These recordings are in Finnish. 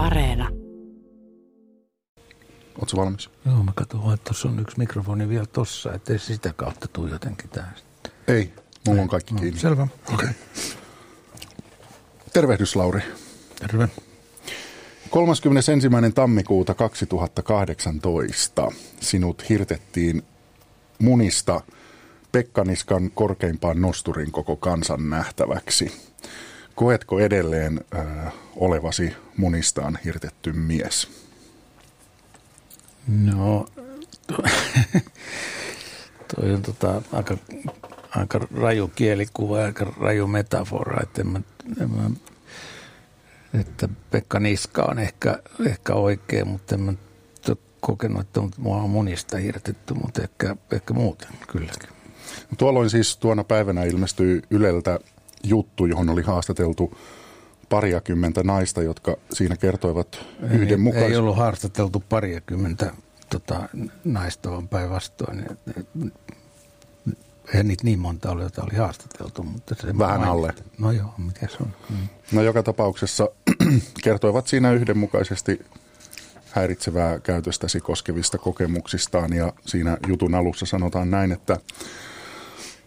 Areena. Oletko valmis? Joo, mä katson, että tuossa on yksi mikrofoni vielä tossa, ettei sitä kautta tuu jotenkin tähän. Ei, mulla on kaikki kiinni. No, selvä. Okei. Okay. Tervehdys Lauri. Terve. 31. tammikuuta 2018 sinut hirtettiin munista Pekkaniskan korkeimpaan nosturin koko kansan nähtäväksi. Koetko edelleen äh, olevasi munistaan hirtetty mies? No, to, toi on tota, aika, aika raju kielikuva ja aika raju metafora, että, en mä, en mä, että Pekka Niska on ehkä, ehkä oikein, mutta en mä kokenut, että mua on munista hirtetty, mutta ehkä, ehkä muuten kylläkin. Tuolloin siis tuona päivänä ilmestyi Yleltä juttu, johon oli haastateltu pariakymmentä naista, jotka siinä kertoivat yhdenmukaisesti. Ei ollut haastateltu pariakymmentä tota, naista, vaan päinvastoin. Eihän niitä niin monta ole, joita oli haastateltu. Mutta se Vähän alle. No joo, mikä se on. Mm. No joka tapauksessa kertoivat siinä yhdenmukaisesti häiritsevää käytöstäsi koskevista kokemuksistaan ja siinä jutun alussa sanotaan näin, että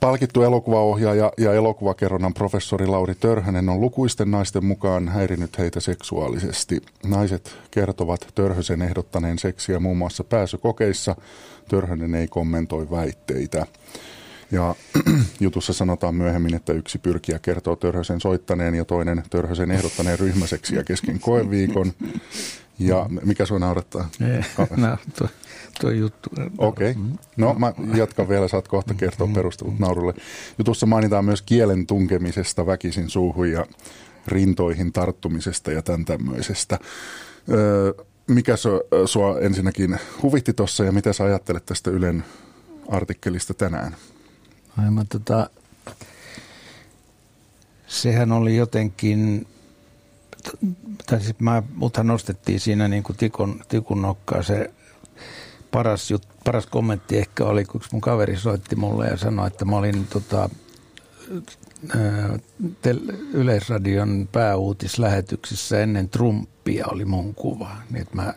Palkittu elokuvaohjaaja ja elokuvakerronnan professori Lauri Törhönen on lukuisten naisten mukaan häirinyt heitä seksuaalisesti. Naiset kertovat Törhösen ehdottaneen seksiä muun muassa pääsykokeissa. Törhönen ei kommentoi väitteitä. Ja jutussa sanotaan myöhemmin, että yksi pyrkiä kertoo Törhösen soittaneen ja toinen Törhösen ehdottaneen ryhmäseksiä kesken koeviikon. Ja mikä sinua naurattaa? no, tuo, tuo juttu. Okei. Okay. No mä jatkan vielä, saat kohta kertoa perustelut naurulle. Jutussa mainitaan myös kielen tunkemisesta väkisin suuhun ja rintoihin tarttumisesta ja tämän tämmöisestä. Öö, mikä sua ensinnäkin huvitti tuossa ja mitä sä ajattelet tästä Ylen artikkelista tänään? Ai mä tota, sehän oli jotenkin tai siis mä, muthan nostettiin siinä niin kuin tikun, tikun nokkaa se paras, jut, paras kommentti ehkä oli, kun mun kaveri soitti mulle ja sanoi, että mä olin tota, tel, Yleisradion pääuutislähetyksissä ennen Trumpia oli mun kuva. Niin että mä,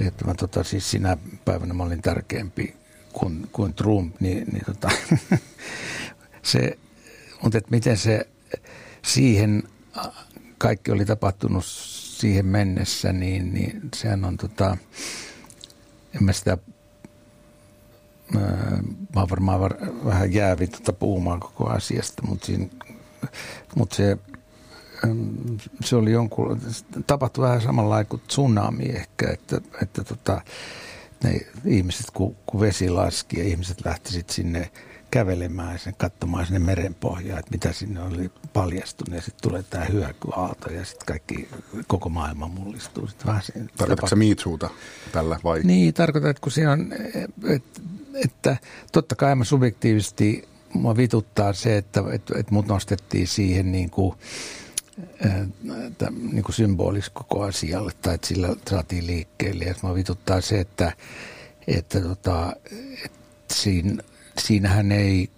että mä tota, siis sinä päivänä mä olin tärkeämpi kuin, kuin Trump, niin, niin tota, se, mutta että miten se siihen kaikki oli tapahtunut siihen mennessä, niin, niin sehän on tota, en mä sitä, mä oon varmaan var, vähän jäävi tota puhumaan koko asiasta, mutta, siinä, mutta se, se oli jonkun, tapahtui vähän samalla kuin tsunami ehkä, että, että tota, ne ihmiset, kun, kun vesi laski ja ihmiset lähti sitten sinne kävelemään sen katsomaan sinne merenpohjaan, että mitä sinne oli paljastunut. Ja sitten tulee tämä hyökyaalto ja sitten kaikki, koko maailma mullistuu. Sitten vähän Tarkoitatko tapa... tällä vai? Niin, tarkoitan, että kun siinä on, että, että totta kai mä subjektiivisesti mua vituttaa se, että, että, että mut nostettiin siihen niin kuin, että, niin kuin symbolis koko asialle tai että sillä saatiin liikkeelle. Ja mua vituttaa se, että, että, tota, että siinä siinähän ei,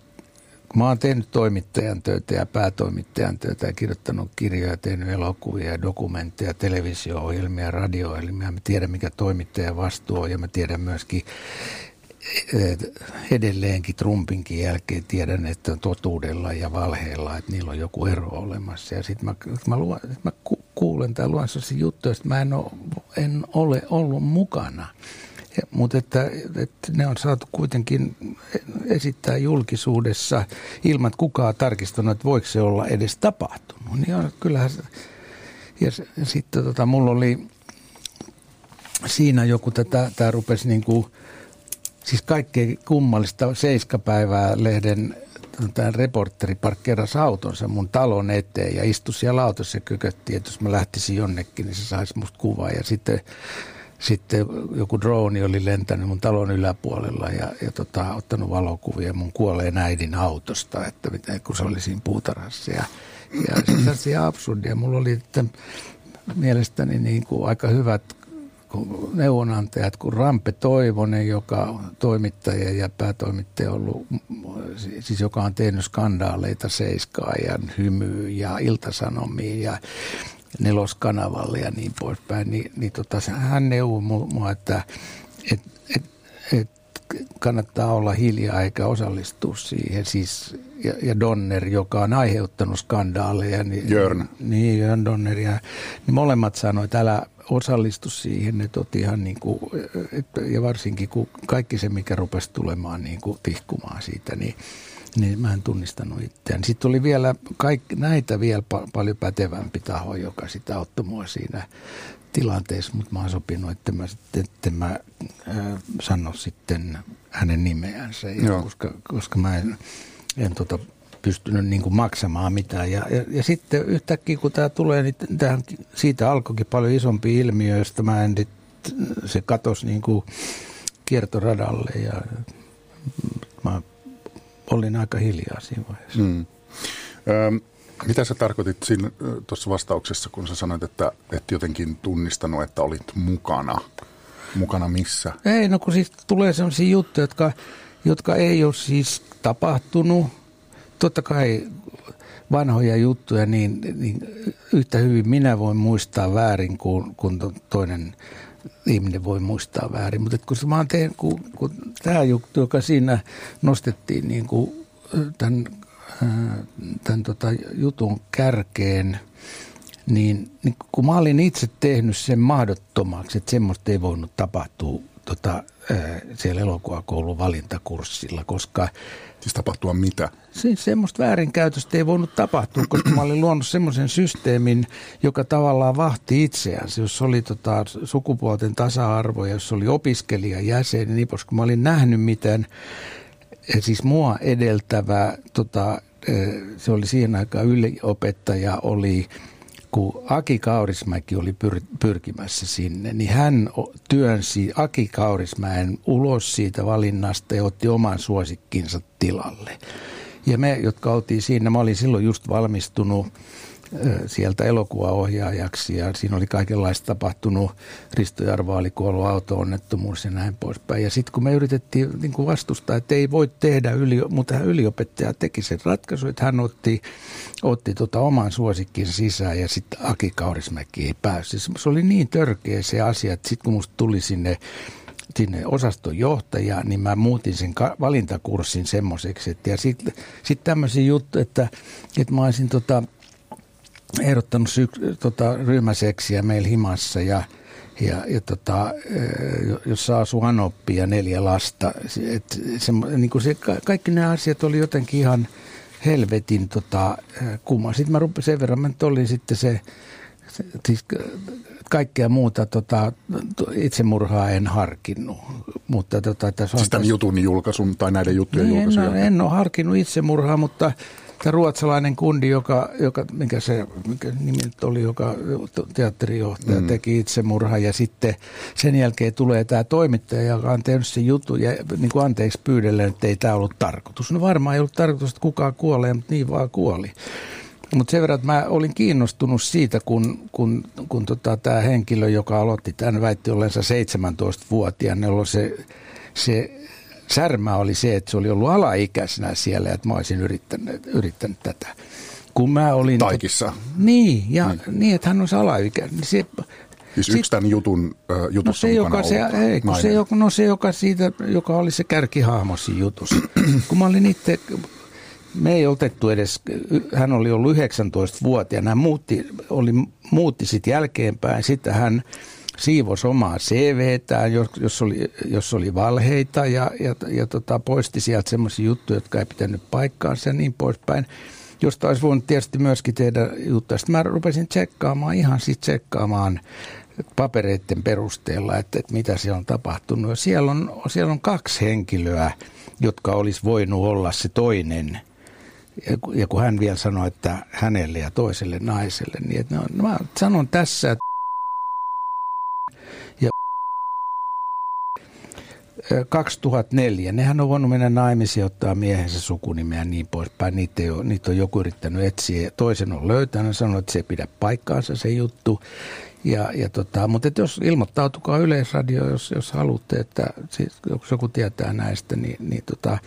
mä oon tehnyt toimittajan töitä ja päätoimittajan töitä ja kirjoittanut kirjoja, tehnyt elokuvia, dokumentteja, televisio-ohjelmia, radio-ohjelmia. Mä tiedän, mikä toimittajan vastuu on ja mä tiedän myöskin edelleenkin Trumpinkin jälkeen tiedän, että totuudella ja valheella, että niillä on joku ero olemassa. Ja sitten mä, mä, luen, mä kuulen tai luen sellaisia juttuja, että mä en ole, en ole ollut mukana – mutta että, että ne on saatu kuitenkin esittää julkisuudessa ilman, että kukaan tarkistanut, että voiko se olla edes tapahtunut. Niin on, kyllähän se, ja, sitten tota, mulla oli siinä joku, tätä, tämä rupesi niin kuin, siis kaikkein kummallista seiskapäivää lehden tämä reporteri parkkeerasi autonsa mun talon eteen ja istui siellä autossa ja kökötti, että jos mä lähtisin jonnekin, niin se saisi musta kuvaa. Ja sitten sitten joku drone oli lentänyt mun talon yläpuolella ja, ja tota, ottanut valokuvia mun kuolleen äidin autosta, että miten, kun se oli siinä puutarhassa. Ja, ja se asia absurdia. Mulla oli että mielestäni niin kuin aika hyvät neuvonantajat kuin Rampe Toivonen, joka on toimittaja ja päätoimittaja ollut, siis joka on tehnyt skandaaleita Seiskaajan hymyyn ja Iltasanomiin ja neloskanavalle ja niin poispäin, niin, niin tota, hän neuvoi mua, että et, et, et kannattaa olla hiljaa eikä osallistua siihen. Siis, ja, ja Donner, joka on aiheuttanut skandaaleja. Niin, Jörn. Niin, Jörn Donner. Ja, niin molemmat sanoivat, että älä osallistu siihen, että oot ihan niin kuin, että, ja varsinkin kun kaikki se, mikä rupesi tulemaan niin kuin tihkumaan siitä, niin niin mä en tunnistanut itseään. Sitten oli vielä kaikki, näitä vielä pa- paljon pätevämpi taho, joka sitä otti mua siinä tilanteessa, mutta mä oon sopinut, että mä, että mä äh, sano sitten hänen nimeänsä, ja koska, koska mä en, en tota, pystynyt niin kuin maksamaan mitään. Ja, ja, ja sitten yhtäkkiä kun tämä tulee, niin tähän, siitä alkoikin paljon isompi ilmiö, josta mä en, se katosi niin kuin kiertoradalle ja mä olin aika hiljaa siinä vaiheessa. Mm. Öö, mitä sä tarkoitit siinä tuossa vastauksessa, kun sä sanoit, että et jotenkin tunnistanut, että olit mukana? Mukana missä? Ei, no kun siis tulee sellaisia juttuja, jotka, jotka ei ole siis tapahtunut. Totta kai vanhoja juttuja, niin, niin yhtä hyvin minä voin muistaa väärin kuin, kuin toinen ihminen voi muistaa väärin. Mutta kun mä teen, kun, kun tämä juttu, joka siinä nostettiin niin kuin tämän, tämän tota jutun kärkeen, niin, niin kun mä olin itse tehnyt sen mahdottomaksi, että semmoista ei voinut tapahtua tota, siellä elokuvakoulun valintakurssilla, koska – Siis tapahtua mitä? Siis semmoista väärinkäytöstä ei voinut tapahtua, koska mä olin luonut semmoisen systeemin, joka tavallaan vahti itseänsä. Jos oli tota, sukupuolten tasa-arvo ja jos oli opiskelijajäsen, niin koska mä olin nähnyt miten eh, siis mua edeltävä, tota, eh, se oli siihen aikaan yliopettaja, oli kun Aki Kaurismäki oli pyr- pyrkimässä sinne, niin hän työnsi Aki Kaurismäen ulos siitä valinnasta ja otti oman suosikkinsa tilalle. Ja me, jotka oltiin siinä, mä olin silloin just valmistunut sieltä elokuvaohjaajaksi ja siinä oli kaikenlaista tapahtunut. Risto Jarva oli kuollut auto-onnettomuus ja näin poispäin. Ja sitten kun me yritettiin niin kuin vastustaa, että ei voi tehdä, yli, mutta hän yliopettaja teki sen ratkaisu, että hän otti, otti tota oman suosikkinsa sisään ja sitten Aki Kaurismäki ei päässyt. Se oli niin törkeä se asia, että sitten kun musta tuli sinne sinne osaston johtaja, niin mä muutin sen valintakurssin semmoiseksi. Ja sitten sit tämmöisiä juttuja, että, että mä olisin tota, ehdottanut syk- tota, ryhmäseksiä meillä himassa ja, ja, ja tota, jossa asui Anoppi ja neljä lasta. Et se, niin kuin se, kaikki nämä asiat oli jotenkin ihan helvetin tota, kumma. Sitten mä rupesin sen verran, että olin sitten se, se siis kaikkea muuta tota, itsemurhaa en harkinnut. Mutta, tota, että siis tämän jutun julkaisun tai näiden juttujen niin, julkaisun? En, en ole harkinnut itsemurhaa, mutta tämä ruotsalainen kundi, joka, joka mikä se mikä nimi oli, joka teatterijohtaja mm. teki itsemurha ja sitten sen jälkeen tulee tämä toimittaja, joka on tehnyt sen jutun ja niin kuin anteeksi pyydellä, että ei tämä ollut tarkoitus. No varmaan ei ollut tarkoitus, että kukaan kuolee, mutta niin vaan kuoli. Mutta sen verran, että mä olin kiinnostunut siitä, kun, kun, kun tota, tämä henkilö, joka aloitti tämän, väitti ollensa 17-vuotiaan, jolloin se, se särmä oli se, että se oli ollut alaikäisenä siellä, että mä olisin yrittänyt, yrittänyt tätä. Kun mä olin... Taikissa. Tot... Niin, ja niin. niin, että hän olisi alaikäinen. Niin se, Siis yksi Sit, tämän jutun, äh, jutussa no se, joka, se, ei, kun se, joka, no se, joka, siitä, joka oli se kärkihahmo siinä jutussa. kun mä olin itse, me ei otettu edes, hän oli ollut 19-vuotiaana, hän muutti, oli, muutti sitten jälkeenpäin, sitten hän siivos omaa CVtään, jos, jos, oli, jos oli valheita ja, ja, ja tota, poisti sieltä semmoisia juttuja, jotka ei pitänyt paikkaansa ja niin poispäin. Josta olisi voinut tietysti myöskin tehdä juttuja. Sitten mä rupesin tsekkaamaan, ihan siis tsekkaamaan papereiden perusteella, että, että mitä siellä on tapahtunut. Siellä on, siellä on kaksi henkilöä, jotka olisi voinut olla se toinen – ja kun hän vielä sanoi, että hänelle ja toiselle naiselle, niin että no, mä sanon tässä, että 2004. Nehän on voinut mennä naimisiin, ottaa miehensä sukunimeä ja niin poispäin. Niitä, ei ole, niitä on joku yrittänyt etsiä. Toisen on löytänyt, sanonut, että se ei pidä paikkaansa se juttu. Ja, ja tota, mutta että jos ilmoittautukaa Yleisradio, jos, jos haluatte, että siis, jos joku tietää näistä, niin, niin tota,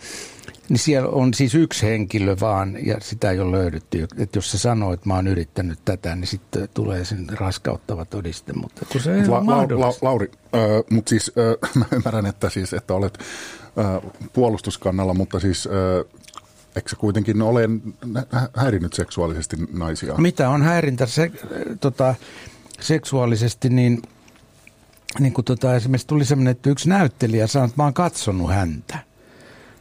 niin siellä on siis yksi henkilö vaan ja sitä ei ole löydetty. Että jos se sanoo, että mä oon yrittänyt tätä, niin sitten tulee sen raskauttava todiste. Mutta kun se ei la, la, la, Lauri, äh, mutta siis äh, mä ymmärrän, että, siis, että olet äh, puolustuskannalla, mutta siis äh, eikö se kuitenkin ole häirinnyt seksuaalisesti naisia? Mitä on häirintä se, tota, seksuaalisesti, niin, niin kuin tota, esimerkiksi tuli sellainen, että yksi näyttelijä sanoi, että mä oon katsonut häntä.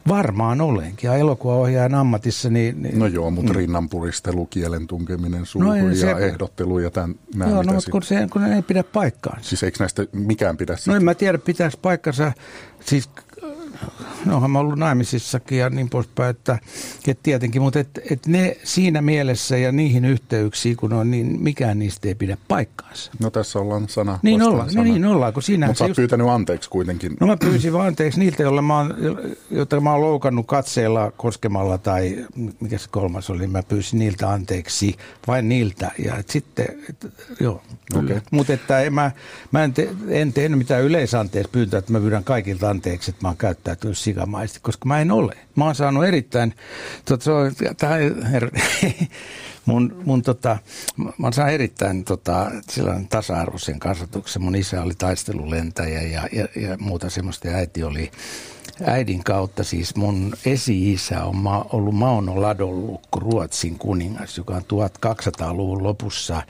Varmaan olenkin. Ja elokuvaohjaajan ammatissa niin... niin no joo, mutta mm. rinnanpuristelu, kielen tunkeminen suuhun no, ja se, ehdottelu ja tämän, nämä Joo, no, mutta kun, se, kun ne ei pidä paikkaansa. Siis eikö näistä mikään pidä? No en mä tiedä, pitääkö paikkansa. Siis onhan mä ollut naimisissakin ja niin poispäin, että, että tietenkin, mutta et, et ne siinä mielessä ja niihin yhteyksiin, kun on, niin mikään niistä ei pidä paikkaansa. No tässä ollaan sana Niin ollaan, sana. No niin ollaan, kun siinä... Mutta just... pyytänyt anteeksi kuitenkin. No mä pyysin vaan anteeksi niiltä, joilla mä oon, joita mä oon loukannut katseella, koskemalla tai mikä se kolmas oli, mä pyysin niiltä anteeksi, vain niiltä. Ja et sitten, et, joo, okay. Mutta että en mä, mä en, te, en tehnyt mitään yleisanteeksi pyyntöä, että mä pyydän kaikilta anteeksi, että mä oon käyttäytynyt sikamaisesti, koska mä en ole. Mä oon saanut erittäin, tota, tämä, her, mun, mun tota, mä saanut erittäin tota, tasa-arvoisen kasvatuksen. Mun isä oli taistelulentäjä ja, ja, ja muuta semmoista ja äiti oli äidin kautta siis mun esi-isä on ma- ollut Mauno Ladonlukko, Ruotsin kuningas, joka on 1200-luvun lopussa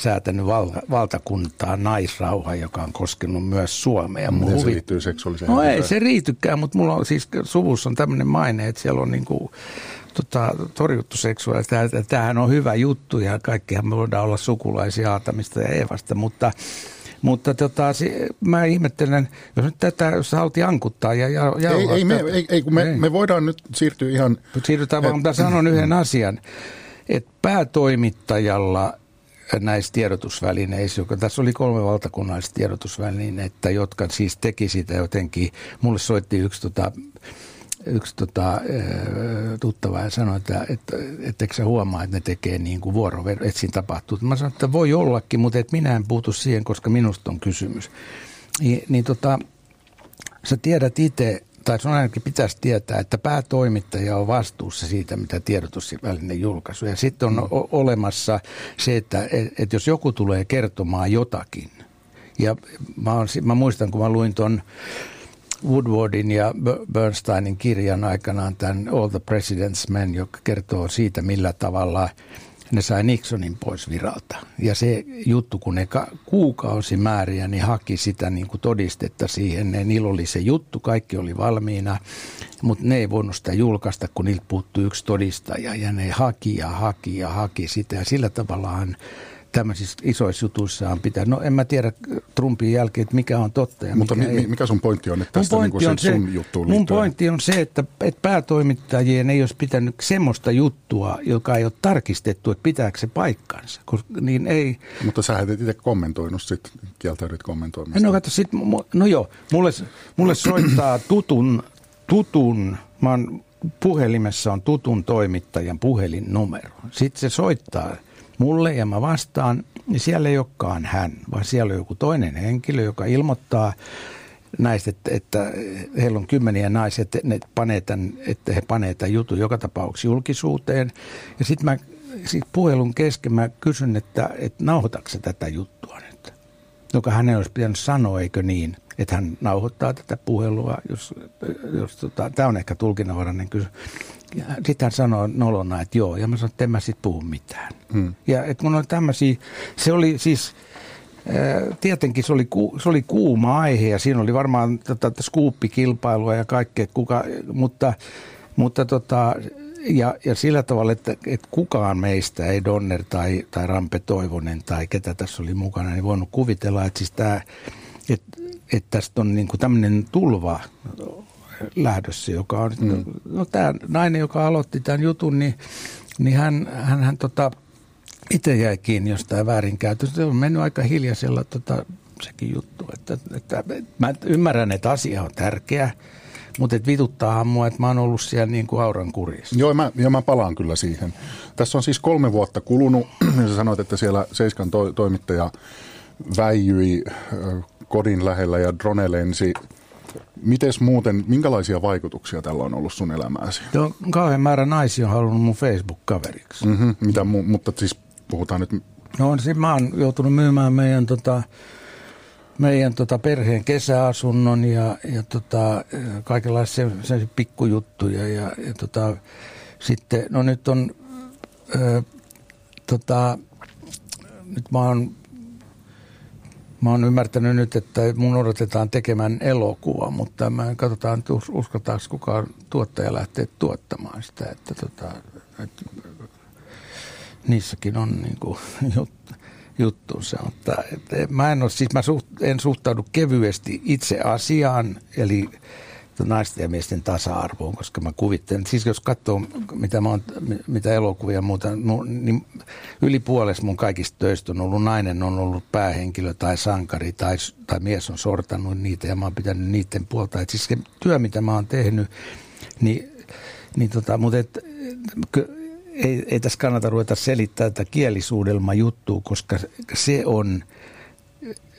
säätänyt val- valtakuntaa naisrauha, joka on koskenut myös Suomea. Miten huvi... se liittyy seksuaaliseen? No ei se riitykään, mutta mulla on siis suvussa on tämmöinen maine, että siellä on niinku tota, torjuttu seksuaalista. Tämähän on hyvä juttu ja kaikkihan me voidaan olla sukulaisia Aatamista ja Eevasta, mutta mutta tota, se, mä ihmettelen, jos nyt tätä, jos haluttiin ankuttaa ja, ja ei, ei, me, ei, ei, kun me, ei. me voidaan nyt siirtyä ihan... Siirrytään vaan, mutta sanon yhden asian, että päätoimittajalla näissä tiedotusvälineissä, joka tässä oli kolme valtakunnallista tiedotusvälineitä, jotka siis teki sitä jotenkin. Mulle soitti yksi tota, yksi tota, tuttava ja sanoi, että, että, eikö sä huomaa, että ne tekee niin kuin vuorover, että siinä tapahtuu. Mä sanoin, että voi ollakin, mutta et minä en puutu siihen, koska minusta on kysymys. Niin, niin tota, sä tiedät itse, tai sun ainakin pitäisi tietää, että päätoimittaja on vastuussa siitä, mitä tiedotusväline julkaisu. Ja sitten on o- olemassa se, että et, et jos joku tulee kertomaan jotakin, ja mä, on, mä muistan, kun mä luin ton Woodwardin ja Bernsteinin kirjan aikanaan tämän All the President's Men, joka kertoo siitä, millä tavalla ne sai Nixonin pois viralta. Ja se juttu, kun ne kuukausimääriä niin haki sitä niin kuin todistetta siihen, ne, niillä oli se juttu, kaikki oli valmiina, mutta ne ei voinut sitä julkaista, kun niiltä puuttui yksi todistaja. Ja ne haki ja haki ja haki sitä. Ja sillä tavallaan tämmöisissä isoissa jutuissaan pitää. No en mä tiedä Trumpin jälkeen, että mikä on totta ja Mutta mikä mi, ei. mikä sun pointti on, että tästä niin kuin on se, sun juttuun Mun pointti on se, että, että päätoimittajien ei olisi pitänyt semmoista juttua, joka ei ole tarkistettu, että pitääkö se paikkansa. Koska, niin ei. Mutta sä et itse kommentoinut sitten, kieltäydyt kommentoimasta. No, katso, sit, no joo, mulle, mulle soittaa tutun, tutun, mä oon, puhelimessa on tutun toimittajan puhelinnumero. Sitten se soittaa – mulle ja mä vastaan, niin siellä ei olekaan hän, vaan siellä on joku toinen henkilö, joka ilmoittaa näistä, että, heillä on kymmeniä naisia, että, ne panee tämän, että he panee tämän jutun joka tapauksessa julkisuuteen. Ja sitten mä sit puhelun kesken mä kysyn, että, että nauhoitatko tätä juttua nyt? Joka hänen olisi pitänyt sanoa, eikö niin, että hän nauhoittaa tätä puhelua, jos, jos tota, tämä on ehkä tulkinnanvarainen kysymys. Sitten hän sanoi nolona, että joo, ja mä sanoin, että en mä sitten puhu mitään. Hmm. Ja että kun on tämmöisiä, se oli siis, tietenkin se oli, se oli kuuma aihe ja siinä oli varmaan tota, skuuppikilpailua ja kaikkea, kuka, mutta, mutta tota, ja, ja sillä tavalla, että, että kukaan meistä, ei Donner tai, tai Rampe Toivonen tai ketä tässä oli mukana, niin voinut kuvitella, että siis tämä, että, että tästä on niin kuin tämmöinen tulva lähdössä, joka on, mm. no tämä nainen, joka aloitti tämän jutun, niin, niin hän, hän, hän tota, itse jäi kiinni jostain väärinkäytöstä. Se on mennyt aika hiljaisella tota, sekin juttu. Että, että, mä ymmärrän, että asia on tärkeä, mutta et vituttaahan mua, että mä oon ollut siellä niin kuin auran kurissa. Joo, mä, ja mä palaan kyllä siihen. Tässä on siis kolme vuotta kulunut. Sä sanoit, että siellä Seiskan to, toimittaja väijyi kodin lähellä ja drone lensi Mites muuten, minkälaisia vaikutuksia tällä on ollut sun elämääsi? Joo, kauhean määrä naisia on halunnut mun Facebook-kaveriksi. Mm-hmm, mitä mu- mutta siis puhutaan nyt... No siis mä oon joutunut myymään meidän, tota, meidän tota perheen kesäasunnon ja, ja tota, kaikenlaisia pikkujuttuja. Ja, ja tota, sitten, no nyt on, ö, tota, nyt mä oon Mä oon ymmärtänyt nyt, että mun odotetaan tekemään elokuva, mutta mä katsotaan, uskotaanko kukaan tuottaja lähtee tuottamaan sitä. Että tota, että niissäkin on niin kuin juttu, juttunsa. Mutta että mä en, ole, siis mä suht, en suhtaudu kevyesti itse asiaan, eli naisten ja miesten tasa-arvoon, koska mä kuvittelen, siis jos katsoo mitä, mä oon, mitä elokuvia ja muuta, niin yli puolessa mun kaikista töistä on ollut nainen, on ollut päähenkilö tai sankari tai, tai mies on sortanut niitä ja mä oon pitänyt niiden puolta. Et siis se työ, mitä mä oon tehnyt, niin, niin tota, mutta et, ei, ei tässä kannata ruveta selittää tätä kielisuudelma juttua, koska se on,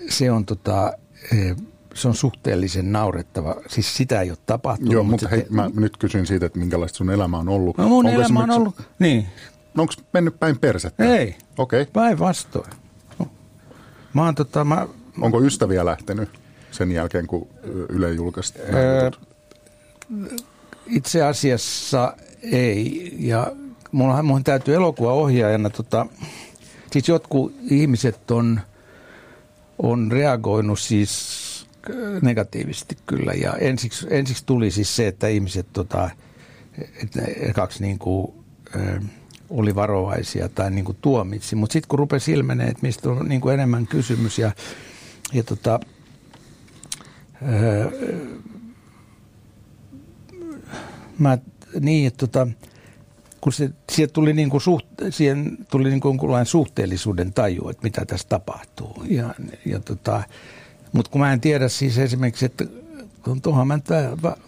se on tota, eh, se on suhteellisen naurettava. Siis sitä ei ole tapahtunut. Joo, mutta, mutta hei, mä nyt kysyn siitä, että minkälaista sun elämä on ollut. No mun onko elämä on ollut, niin. No onko mennyt päin persettä? Ei. Okei. Okay. Päinvastoin. No. Mä oon tota, mä... Onko ystäviä lähtenyt sen jälkeen, kun Yle julkaisi? Öö, itse asiassa ei. Ja mun, mun täytyy elokuvaohjaajana, tota, siis jotkut ihmiset on, on reagoinut siis negatiivisesti kyllä. Ja ensiksi, ensiksi tuli siis se, että ihmiset tota, että kaksi niin kuin, ö, oli varovaisia tai niin kuin tuomitsi. Mutta sitten kun rupesi ilmenee, että mistä on niin kuin enemmän kysymys ja, ja tota, ö, mä, niin, että tota, kun se, siihen tuli, niin kuin suht, siihen tuli niin kuin suhteellisuuden taju, että mitä tässä tapahtuu. Ja, ja tota, mutta kun mä en tiedä siis esimerkiksi, että kun tuohon mä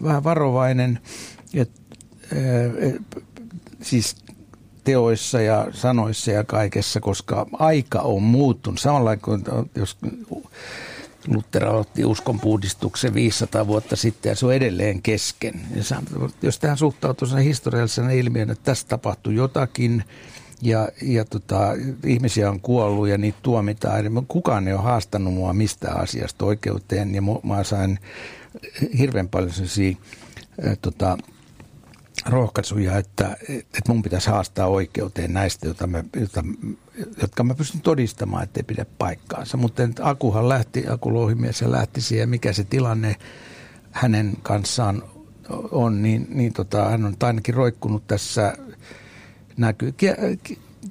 vähän varovainen, että et, siis teoissa ja sanoissa ja kaikessa, koska aika on muuttunut. Samalla kuin jos Luther aloitti uskonpuhdistuksen 500 vuotta sitten ja se on edelleen kesken. Ja jos tähän suhtautuu historiallisena ilmiönä, että tässä tapahtui jotakin – ja, ja tota, ihmisiä on kuollut ja niitä tuomitaan. Kukaan ei ole haastanut mua mistään asiasta oikeuteen ja mä sain hirveän paljon sellaisia tota, rohkaisuja, että, että mun pitäisi haastaa oikeuteen näistä, jota mä, jota, jotka mä pystyn todistamaan, että ei pidä paikkaansa. Mutta Akuhan lähti, Aku Louhimies lähti siihen, mikä se tilanne hänen kanssaan on, niin, niin tota, hän on ainakin roikkunut tässä näkyy.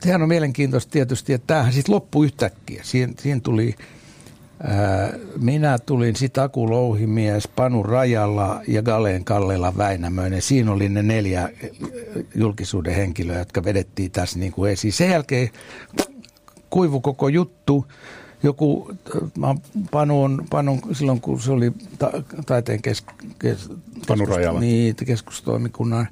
Sehän on mielenkiintoista tietysti, että tämähän sitten loppui yhtäkkiä. Siihen, siihen tuli, ää, minä tulin sitten Aku Louhimies, Panu Rajalla ja Galeen Kallela Väinämöinen. Siinä oli ne neljä julkisuuden henkilöä, jotka vedettiin tässä niin kuin esiin. Sen jälkeen kuivu koko juttu. Joku, Panu on, Panu, silloin kun se oli ta, taiteen kes, kes, Panu Rajala. Niin, keskustoimikunnan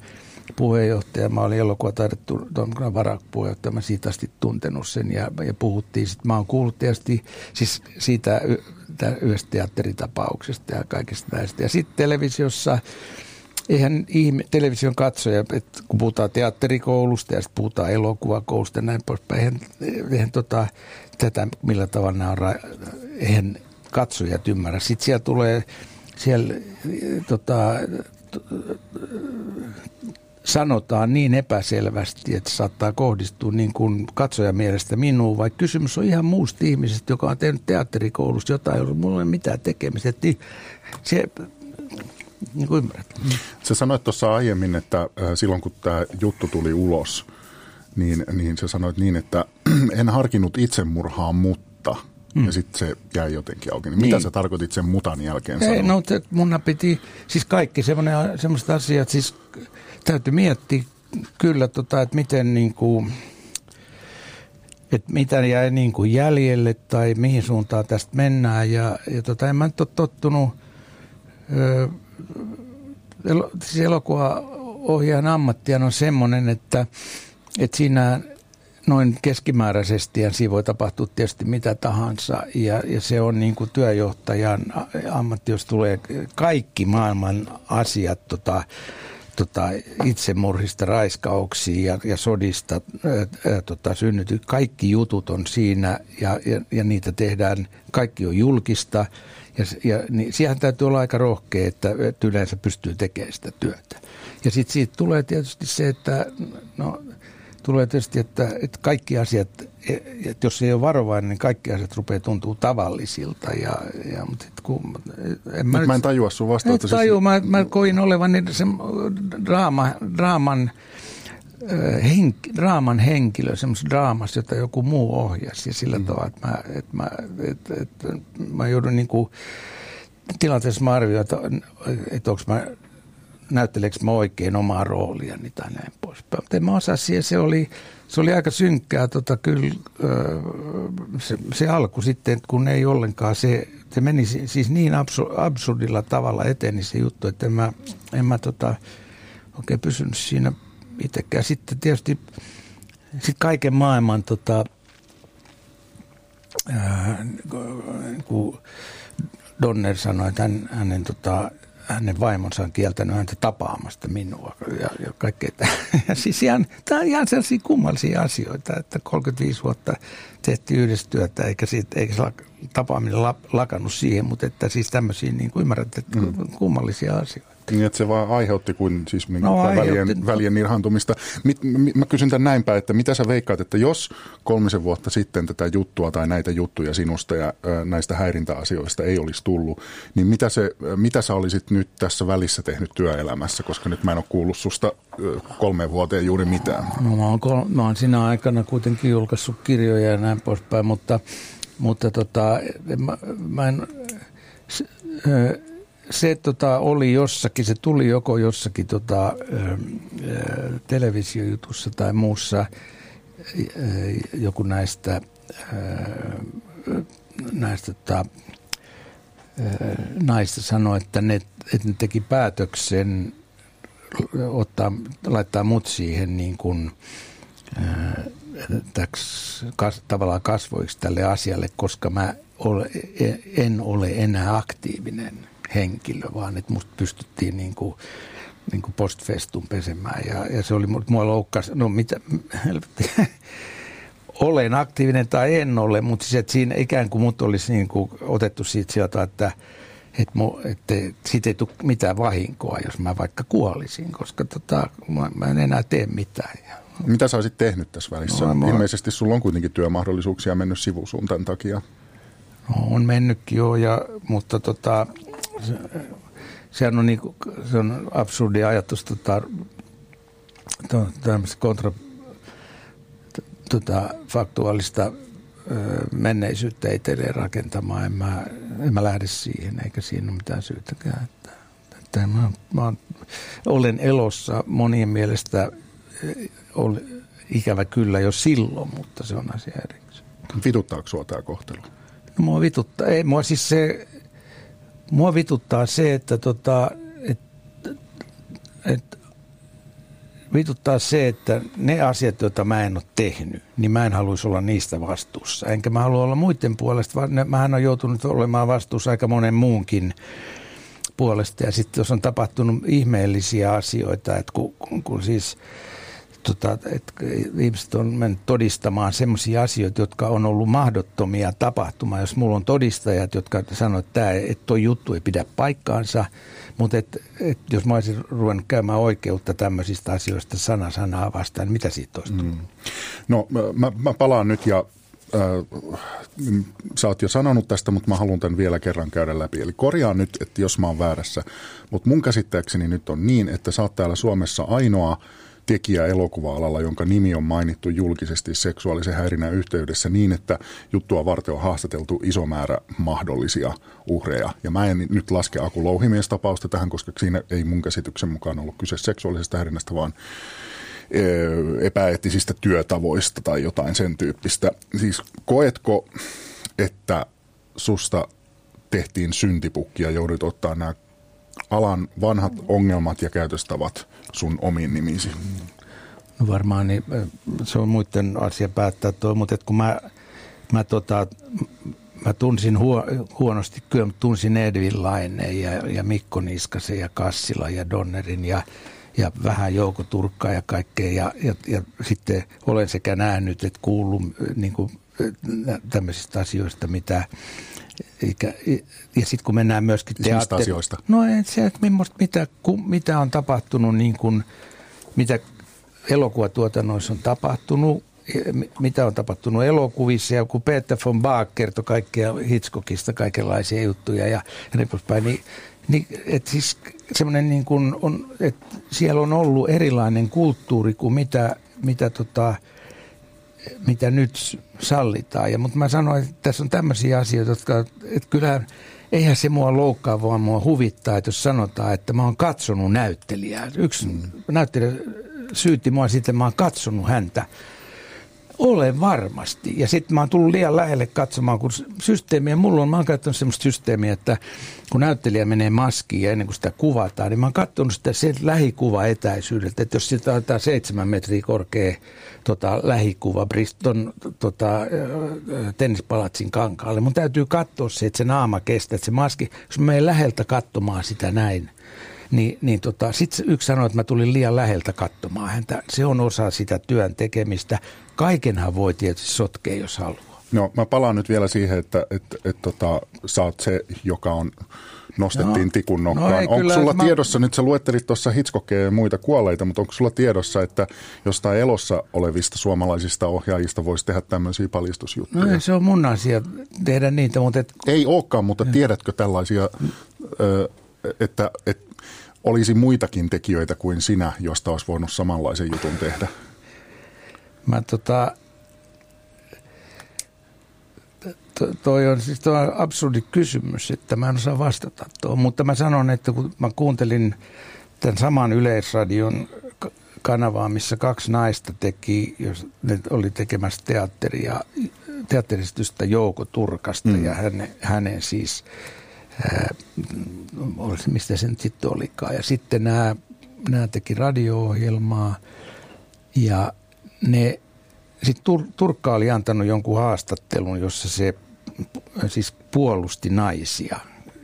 puheenjohtaja. Mä olin elokuvataidettu varapuheenjohtaja. Mä siitä asti tuntenut sen ja, ja puhuttiin. Sitten mä oon kuullut tietysti siis siitä yhdestä teatteritapauksesta ja kaikesta näistä. Ja sitten televisiossa, eihän ihme, television katsoja, että kun puhutaan teatterikoulusta ja sitten puhutaan elokuvakoulusta ja näin poispäin, eihän, eihän tota, tätä millä tavalla nämä on, eihän katsojat ymmärrä. Sitten siellä tulee siellä tota, sanotaan niin epäselvästi, että saattaa kohdistua niin kuin katsojan mielestä minuun, vaikka kysymys on ihan muusta ihmisestä, joka on tehnyt teatterikoulussa jotain, jolla mulla ei ole mitään tekemistä. Että se, niin kuin ymmärrät. Sä sanoit tuossa aiemmin, että äh, silloin kun tämä juttu tuli ulos, niin, niin sä sanoit niin, että en harkinnut itsemurhaa, mutta – Mm. Ja sitten se jäi jotenkin auki. Niin, niin. Mitä sä tarkoitit sen mutan jälkeen Ei, no mun piti, siis kaikki semmoiset asiat, siis täytyy miettiä kyllä, tota, että miten niin kuin, että mitä jäi niin kuin jäljelle tai mihin suuntaan tästä mennään. Ja, ja tota, en mä nyt ole tottunut, ö, elo, siis elokuvaohjaajan ammattia on semmoinen, että, että siinä noin keskimääräisesti ja siinä voi tapahtua tietysti mitä tahansa ja, ja se on niin kuin työjohtajan ammatti, jos tulee kaikki maailman asiat tota, tota, itsemurhista, raiskauksia ja, ja sodista ää, tota, synnyty. Kaikki jutut on siinä ja, ja, ja niitä tehdään, kaikki on julkista ja, ja niin, siihen täytyy olla aika rohkea, että, että yleensä pystyy tekemään sitä työtä. Ja sitten siitä tulee tietysti se, että no, tulee tietysti, että, että kaikki asiat, e, että jos ei ole varovainen, niin kaikki asiat rupeaa tuntuu tavallisilta. Ja, ja, mutta kun, en mä, nyt, mä en tajua sun vastausta. Siis- tajua, mä, mä koin olevan se draama, draaman, henk, draaman henkilö semmoisessa draamassa, jota joku muu ohjasi. Ja sillä mm. tavalla, että mä, että mä, että, että mä joudun niin kuin, tilanteessa mä arvioin, että, että onko mä näytteleekö mä oikein omaa rooliani tai näin poispäin. Mutta en mä osaa siihen, se oli, se oli aika synkkää tota, kyllä se, se alku sitten, kun ei ollenkaan se, se meni siis niin absurdilla tavalla eteni se juttu, että en mä, en mä tota, oikein pysynyt siinä itsekään. Sitten tietysti sit kaiken maailman tota, ää, kun Donner sanoi, että hän, hänen tota, hänen vaimonsa on kieltänyt häntä tapaamasta minua ja, ja kaikkea. Ja siis ihan, tämä on ihan sellaisia kummallisia asioita, että 35 vuotta tehtiin yhdessä työtä, eikä, siitä, eikä se tapaaminen lakannut siihen, mutta että siis tämmöisiä niin kuin ymmärrät, että mm. kummallisia asioita. Niin, että se vaan aiheutti kuin siis no, välien, välien irhaantumista. Mit, mä kysyn tämän näinpä, että mitä sä veikkaat, että jos kolmisen vuotta sitten tätä juttua tai näitä juttuja sinusta ja ö, näistä häirintäasioista ei olisi tullut, niin mitä, se, mitä sä olisit nyt tässä välissä tehnyt työelämässä, koska nyt mä en ole kuullut susta kolmeen vuoteen juuri mitään? No mä oon, kol- mä oon siinä aikana kuitenkin julkaissut kirjoja ja näin poispäin, mutta, mutta tota, mä, mä en... Se, se tota, oli jossakin, se tuli joko jossakin tota, ö, ö, televisiojutussa tai muussa ö, joku näistä, ö, näistä tota, naista sanoi, että ne, että ne teki päätöksen ottaa, laittaa mut siihen niin kuin, täks, kas, tavallaan kasvoiksi tälle asialle, koska mä ole, en ole enää aktiivinen – henkilö, vaan että musta pystyttiin niin kuin, niin kuin postfestun pesemään. Ja, ja se oli mua loukkas, no mitä, olen aktiivinen tai en ole, mutta siis, että siinä ikään kuin mut olisi niin kuin otettu siitä sieltä, että että, mu, että siitä ei tule mitään vahinkoa, jos mä vaikka kuolisin, koska tota, mä, mä en enää tee mitään. Mitä sä olisit tehnyt tässä välissä? No, Ilmeisesti sulla on kuitenkin työmahdollisuuksia mennyt sivusuun tämän takia. No, on mennytkin jo, ja, mutta tota, se, sehän on, niin kuin, se on absurdi ajatus tota, to, kontra tota, faktuaalista menneisyyttä itselleen rakentamaan. En mä, en mä lähde siihen, eikä siinä ole mitään syytäkään. Että, että mä, mä olen elossa monien mielestä oli, ikävä kyllä jo silloin, mutta se on asia erikseen. Vituttaako sinua tämä kohtelu? No mua vituttaa. Ei, mua siis se Mua vituttaa se, että tota, et, et, vituttaa se, että ne asiat, joita mä en ole tehnyt, niin mä en haluaisi olla niistä vastuussa. Enkä mä halua olla muiden puolesta, vaan mähän on joutunut olemaan vastuussa aika monen muunkin puolesta. Ja sitten jos on tapahtunut ihmeellisiä asioita, että kun, kun, kun siis – tota, että ihmiset on mennyt todistamaan sellaisia asioita, jotka on ollut mahdottomia tapahtumaan. Jos mulla on todistajat, jotka sanoo, että, tämä, juttu ei pidä paikkaansa, mutta et, et, jos mä olisin ruvennut käymään oikeutta tämmöisistä asioista sana sanaa vastaan, niin mitä siitä olisi mm. No mä, mä palaan nyt ja äh, sä oot jo sanonut tästä, mutta mä haluan tämän vielä kerran käydä läpi. Eli korjaan nyt, että jos mä oon väärässä, mutta mun käsittääkseni nyt on niin, että sä oot täällä Suomessa ainoa tekijä elokuva-alalla, jonka nimi on mainittu julkisesti seksuaalisen häirinnän yhteydessä niin, että juttua varten on haastateltu iso määrä mahdollisia uhreja. Ja mä en nyt laske Aku tapausta tähän, koska siinä ei mun käsityksen mukaan ollut kyse seksuaalisesta häirinnästä, vaan epäeettisistä työtavoista tai jotain sen tyyppistä. Siis koetko, että susta tehtiin syntipukki ja joudut ottaa nämä alan vanhat ongelmat ja käytöstavat sun omiin nimisi? No varmaan niin, se on muiden asia päättää tuo, mutta kun mä, mä, tota, mä tunsin huo, huonosti, kyllä tunsin Edvin Laineen ja, ja Mikko Niskasen ja Kassila ja Donnerin ja, ja vähän Jouko Turkkaa ja kaikkea. Ja, ja, ja sitten olen sekä nähnyt että kuullut niin kuin, tämmöisistä asioista, mitä eikä, ja sitten kun mennään myöskin teatteri... asioista? No se, että mitä, mitä on tapahtunut, niin kuin, mitä elokuvatuotannoissa on tapahtunut, mitä on tapahtunut elokuvissa ja kun Peter von Bach kertoi kaikkea Hitchcockista, kaikenlaisia juttuja ja, ja niin poispäin, niin, niin että siis semmoinen niin kuin on, että siellä on ollut erilainen kulttuuri kuin mitä, mitä tota, mitä nyt sallitaan. Ja, mutta mä sanoin, että tässä on tämmöisiä asioita, jotka, että kyllä eihän se mua loukkaa, vaan mua huvittaa, että jos sanotaan, että mä oon katsonut näyttelijää. Yksi mm. näyttelijä syytti mua sitten, mä oon katsonut häntä. Olen varmasti. Ja sitten mä oon tullut liian lähelle katsomaan, kun systeemiä, mulla on, mä oon käyttänyt semmoista systeemiä, että kun näyttelijä menee maskiin ja ennen kuin sitä kuvataan, niin mä oon katsonut sitä sen lähikuva etäisyydeltä, että jos sitä on seitsemän metriä korkea tota, lähikuva Briston tota, tennispalatsin kankaalle, mun täytyy katsoa se, että se naama kestää, että se maski, jos mä menen läheltä katsomaan sitä näin, niin, niin tota, sitten yksi sanoi, että mä tulin liian läheltä katsomaan häntä. Se on osa sitä työn tekemistä. Kaikenhan voi tietysti sotkea, jos haluaa. No mä palaan nyt vielä siihen, että et, et, tota, sä oot se, joka on nostettiin no, tikun no nokkaan. No onko kyllä, sulla mä... tiedossa, nyt sä luettelit tuossa Hitchcockia ja muita kuolleita, mutta onko sulla tiedossa, että jostain elossa olevista suomalaisista ohjaajista voisi tehdä tämmöisiä paljastusjuttuja? No ei, se on mun asia tehdä niitä, mutta... Et... Ei olekaan, mutta tiedätkö tällaisia, että, että olisi muitakin tekijöitä kuin sinä, josta olisi voinut samanlaisen jutun tehdä? Mä tota, toi on siis toi on absurdi kysymys, että mä en osaa vastata tuohon, mutta mä sanon, että kun mä kuuntelin tämän saman yleisradion kanavaa, missä kaksi naista teki, jos ne oli tekemässä teatteria, teatteristystä Jouko Turkasta mm. ja hänen, hänen siis mistä se nyt sitten olikaan. Ja sitten nämä, nämä teki radio-ohjelmaa ja ne, sitten Tur, Turkka oli antanut jonkun haastattelun, jossa se siis puolusti naisia,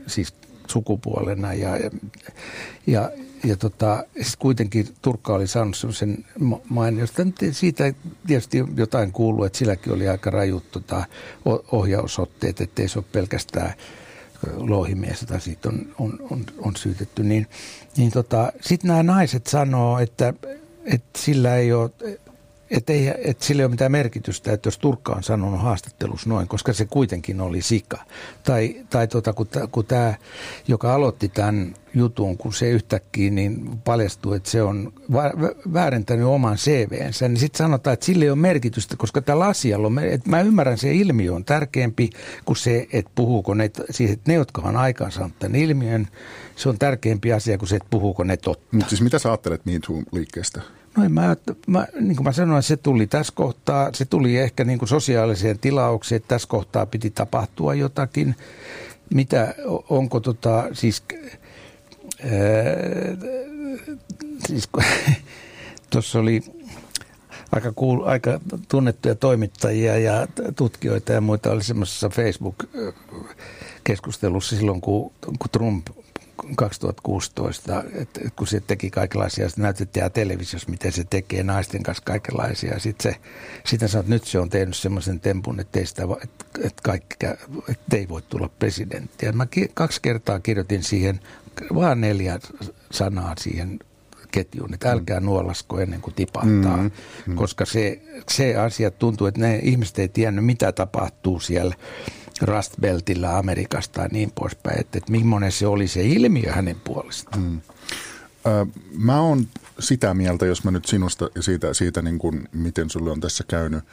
siis sukupuolena ja, ja, ja, ja tota, siis kuitenkin Turkka oli saanut sellaisen mainosta. Siitä tietysti jotain kuuluu, että silläkin oli aika rajut tota, ohjausotteet, ettei se ole pelkästään – louhimies, jota siitä on, on, on, on syytetty, niin, niin tota, sitten nämä naiset sanoo, että, että sillä ei ole että, ei, että sillä ei ole mitään merkitystä, että jos Turkka on sanonut haastattelussa noin, koska se kuitenkin oli sika. Tai, tai tota, kun, kun tämä, joka aloitti tämän jutun, kun se yhtäkkiä niin paljastui, että se on väärentänyt oman CVnsä, niin sitten sanotaan, että sillä ei ole merkitystä, koska tällä asialla on, että mä ymmärrän, se ilmiö on tärkeämpi kuin se, että puhuuko ne, siis että ne, jotka on aikaansaanut tämän ilmiön, se on tärkeämpi asia kuin se, että puhuuko ne totta. Mutta siis mitä sä ajattelet Me Too-liikkeestä? No mä, mä, niin kuin mä sanoin, se tuli tässä kohtaa, se tuli ehkä niin kuin sosiaaliseen tilaukseen, että tässä kohtaa piti tapahtua jotakin. Mitä, onko tota, siis, siis tuossa oli aika, kuul, aika tunnettuja toimittajia ja tutkijoita ja muita oli semmoisessa Facebook-keskustelussa silloin, kun, kun Trump 2016, että kun se teki kaikenlaisia, sitten näytettiin televisiossa, miten se tekee naisten kanssa kaikenlaisia. Sitten se, sanoi, että nyt se on tehnyt semmoisen tempun, että, sitä, että, että, kaikki, että ei voi tulla presidenttiä. Mä kaksi kertaa kirjoitin siihen vaan neljä sanaa siihen ketjuun, että älkää nuolasko ennen kuin tipahtaa, mm, mm. koska se, se asia tuntuu, että ne ihmiset ei tiennyt, mitä tapahtuu siellä Rust Beltillä Amerikasta ja niin poispäin, että, että millainen se oli se ilmiö hänen puolestaan. Mm. Ö, mä oon sitä mieltä, jos mä nyt sinusta ja siitä, siitä niin kuin, miten sulle on tässä käynyt,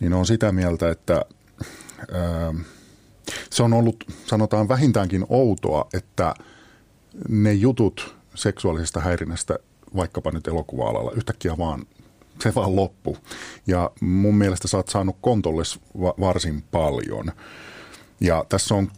niin on sitä mieltä, että ö, se on ollut, sanotaan vähintäänkin outoa, että ne jutut seksuaalisesta häirinnästä vaikkapa nyt elokuva-alalla yhtäkkiä vaan se vaan loppu. Ja mun mielestä sä oot saanut kontolle varsin paljon. Ja tässä on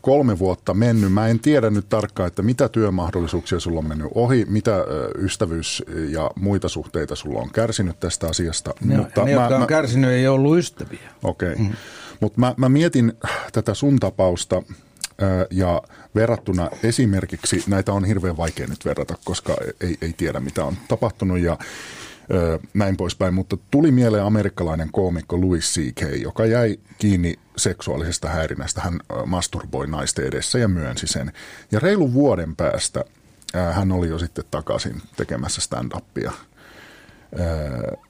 kolme vuotta mennyt. Mä en tiedä nyt tarkkaan, että mitä työmahdollisuuksia sulla on mennyt ohi, mitä ystävyys ja muita suhteita sulla on kärsinyt tästä asiasta. Ne, mutta ne mä, jotka on mä, kärsinyt, ei ollut ystäviä. Okei, okay. mm. mutta mä, mä mietin tätä sun tapausta ja verrattuna esimerkiksi, näitä on hirveän vaikea nyt verrata, koska ei, ei tiedä mitä on tapahtunut ja näin poispäin, mutta tuli mieleen amerikkalainen koomikko Louis C.K., joka jäi kiinni seksuaalisesta häirinnästä. Hän masturboi naisten edessä ja myönsi sen. Ja reilun vuoden päästä hän oli jo sitten takaisin tekemässä stand-upia.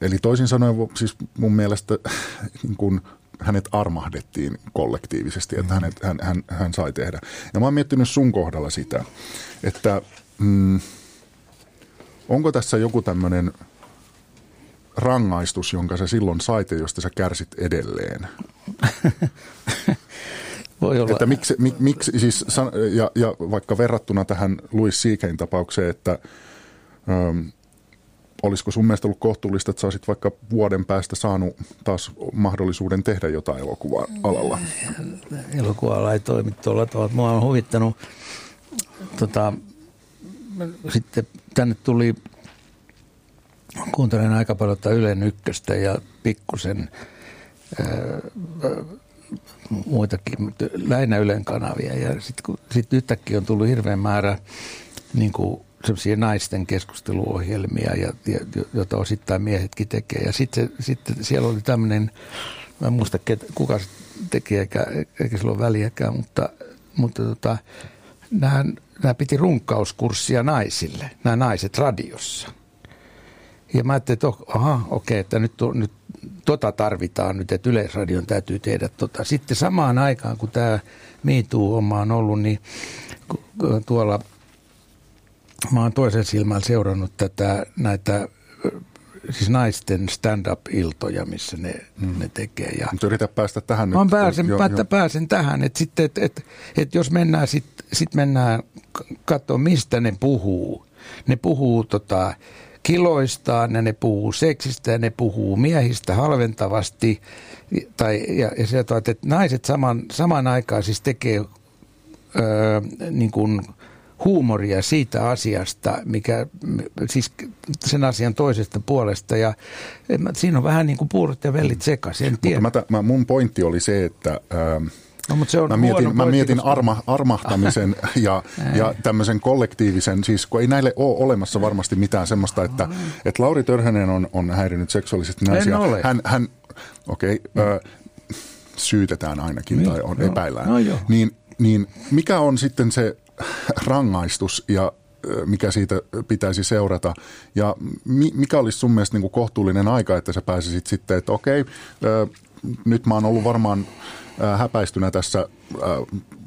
Eli toisin sanoen, siis mun mielestä niin kun hänet armahdettiin kollektiivisesti, että hänet, hän, hän, hän sai tehdä. Ja mä oon miettinyt sun kohdalla sitä, että mm, onko tässä joku tämmöinen rangaistus, jonka sä silloin sait ja josta sä kärsit edelleen? Voi olla. Että miksi, mik, miksi siis, ja, ja vaikka verrattuna tähän Louis C.K.'in tapaukseen, että ähm, olisiko sun mielestä ollut kohtuullista, että sä olisit vaikka vuoden päästä saanut taas mahdollisuuden tehdä jotain elokuva-alalla? Elokuva-ala ei toimi tuolla tavalla. Mua on huvittanut, tota, sitten tänne tuli, kuuntelen aika paljon Ylen ykköstä ja pikkusen muitakin, lähinnä Ylen kanavia. Ja sitten sit yhtäkkiä on tullut hirveän määrä niin kuin sellaisia naisten keskusteluohjelmia, ja, ja, joita osittain miehetkin tekee. Ja sitten sit siellä oli tämmöinen, mä en muista ketä, kuka se teki, eikä, eikä sillä ole väliäkään, mutta, mutta tota, nämä, nämä piti runkkauskurssia naisille, nämä naiset radiossa. Ja mä ajattelin, että oh, aha, okei, että nyt, nyt tota tarvitaan nyt, että Yleisradion täytyy tehdä tota. Sitten samaan aikaan, kun tämä MeToo-homma on ollut, niin tuolla mä oon toisen silmällä seurannut tätä, näitä siis naisten stand-up-iltoja, missä ne, mm. ne tekee. Ja Mutta yritä päästä tähän mä nyt. Pääsen, jo, jo. pääsen tähän, että sitten, et, et, et jos mennään, sitten sit mennään katsoa, mistä ne puhuu. Ne puhuu tota, kiloistaan ja ne puhuu seksistä ja ne puhuu miehistä halventavasti. Tai, ja, ja sieltä, että naiset saman, saman aikaan siis tekee öö, niin kuin – huumoria siitä asiasta, mikä, siis sen asian toisesta puolesta. Ja siinä on vähän niin kuin puurot ja vellit sekaisin, en tiedä. Mutta mä, mä, mun pointti oli se, että... Ähm, No, mutta se on mä mietin, mä mietin koska... arma, armahtamisen ja, ja tämmöisen kollektiivisen, siis kun ei näille ole olemassa varmasti mitään semmoista, että, että Lauri Törhänen on, on häirinyt seksuaalisesti naisia. Hän, hän okei, okay, mm. ö, syytetään ainakin niin, tai on joo. epäillään. No, niin, niin mikä on sitten se rangaistus ja mikä siitä pitäisi seurata. Ja mikä olisi sun mielestä niin kuin kohtuullinen aika, että sä pääsisit sitten, että okei, nyt mä oon ollut varmaan häpäistynä tässä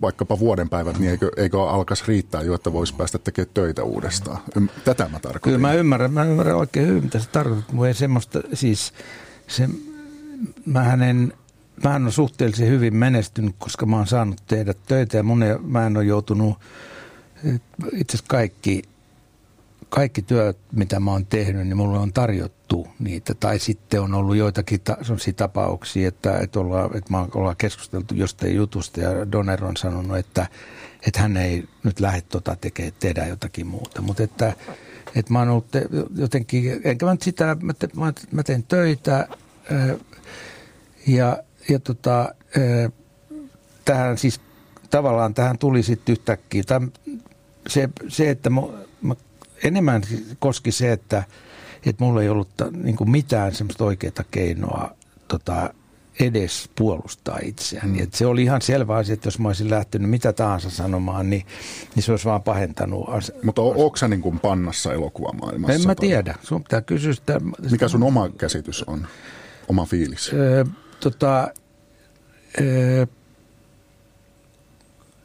vaikkapa vuoden päivät, niin eikö, eikö alkaisi riittää jo, että voisi päästä tekemään töitä uudestaan? Tätä mä tarkoitan. Kyllä mä ymmärrän, mä ymmärrän oikein hyvin, mitä sä tarkoitat. Mulla ei semmoista, siis se, mä en, mä en ole suhteellisen hyvin menestynyt, koska mä oon saanut tehdä töitä ja mun ei, mä en ole joutunut itse asiassa kaikki, kaikki työt, mitä mä oon tehnyt, niin mulle on tarjottu niitä. Tai sitten on ollut joitakin ta- tapauksia, että, että, ollaan, että mä ollaan keskusteltu jostain jutusta ja Donner on sanonut, että, että hän ei nyt lähde tota tekemään, tehdä jotakin muuta. Mutta että, että mä oon ollut te, jotenkin, enkä mä nyt sitä, mä, te, mä, mä teen töitä ja, ja tota, tähän siis tavallaan tähän tuli sitten yhtäkkiä, tämä se, se että mä, mä, enemmän koski se, että, että mulla ei ollut niin kuin mitään semmoista oikeaa keinoa tota, edes puolustaa itseään. Mm. Et se oli ihan selvä asia, että jos mä olisin lähtenyt mitä tahansa sanomaan, niin, niin se olisi vaan pahentanut. As- Mutta onko sä niin kuin pannassa elokuvamaailmassa? En mä tiedä. Sun pitää kysyä sitä. Mikä sun oma käsitys on? Oma fiilis? Öö, tota, öö,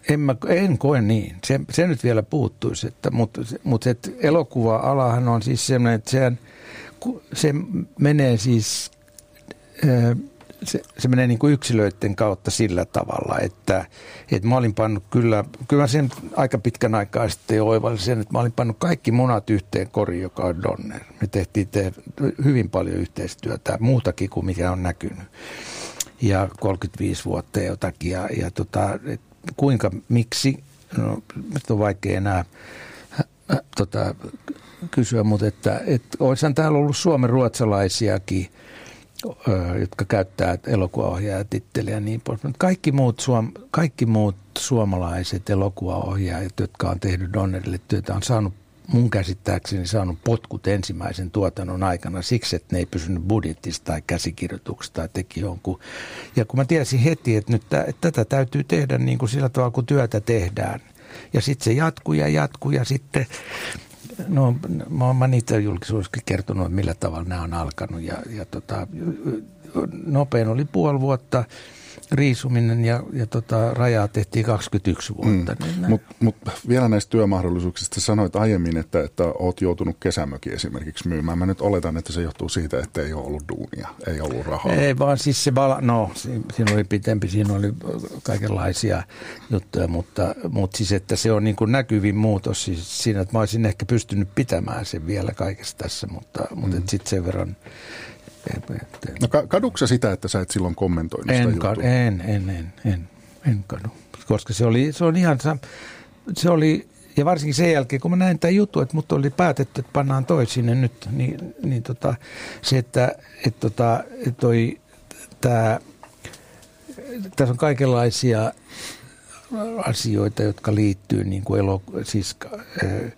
en, mä, en koe niin. Se, se nyt vielä puuttuisi, että, mutta, mutta et elokuva-alahan on siis sellainen, että sehän, se menee siis, se, se menee niin kuin yksilöiden kautta sillä tavalla, että, että mä olin pannut kyllä, kyllä sen aika pitkän aikaa sitten oivallisin, että mä olin pannut kaikki munat yhteen koriin, joka on Donner. Me tehtiin te, hyvin paljon yhteistyötä, muutakin kuin mikä on näkynyt. Ja 35 vuotta jotakin. Ja, ja tota, kuinka, miksi, no on vaikea enää äh, tota, kysyä, mutta että, että täällä ollut suomen ruotsalaisiakin, jotka käyttää elokuvaohjaajatitteliä ja niin pois. Kaikki muut, suom, kaikki muut suomalaiset elokuvaohjaajat, jotka on tehnyt Donnerille työtä, on saanut mun käsittääkseni saanut potkut ensimmäisen tuotannon aikana siksi, että ne ei pysynyt budjettista tai käsikirjoituksesta tai teki jonkun. Ja kun mä tiesin heti, että nyt t- että tätä täytyy tehdä niin kuin sillä tavalla, kun työtä tehdään. Ja sitten se jatkuu ja jatkuu ja sitten No, mä oon niitä julkisuudessa kertonut, millä tavalla nämä on alkanut. Ja, ja tota, nopein oli puoli vuotta riisuminen ja, ja tota, rajaa tehtiin 21 vuotta. Mm. Niin Mutta mut vielä näistä työmahdollisuuksista sanoit aiemmin, että, että oot joutunut kesämökin esimerkiksi myymään. Mä nyt oletan, että se johtuu siitä, että ei ole ollut duunia, ei ollut rahaa. Ei vaan siis se, vala, no siinä oli pitempi, siinä oli kaikenlaisia juttuja, mutta, mutta siis että se on niin kuin näkyvin muutos siis siinä, että mä olisin ehkä pystynyt pitämään sen vielä kaikessa tässä, mutta, mutta mm. sitten sen verran No kaduksa sitä, että sä et silloin kommentoinut en, sitä ka- en, en, en, en, en kadu. Koska se oli, se on ihan, se oli, ja varsinkin sen jälkeen, kun mä näin tämän jutun, että mut oli päätetty, että pannaan toi sinne nyt, niin, niin tota, se, että et tota, toi, tää, tässä on kaikenlaisia asioita, jotka liittyy niin kuin elo, siis, äh,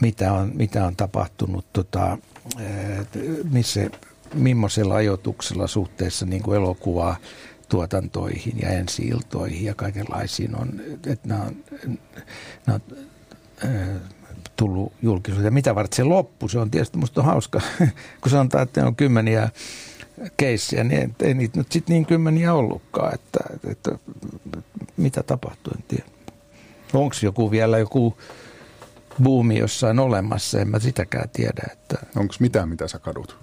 mitä, on, mitä on tapahtunut, tota, äh, missä millaisella ajoituksella suhteessa niin kuin elokuvaa tuotantoihin ja ensi-iltoihin ja kaikenlaisiin on, että nämä on, nämä on äh, tullut julkisuuteen. Mitä varten se loppu, se on tietysti musta on hauska, kun sanotaan, että ne on kymmeniä keissiä, niin ei niitä nyt sitten niin kymmeniä ollutkaan, että, että, että mitä tapahtuu, en tiedä. Onko joku vielä joku buumi jossain olemassa, en mä sitäkään tiedä. Että... Onko mitään, mitä sä kadut?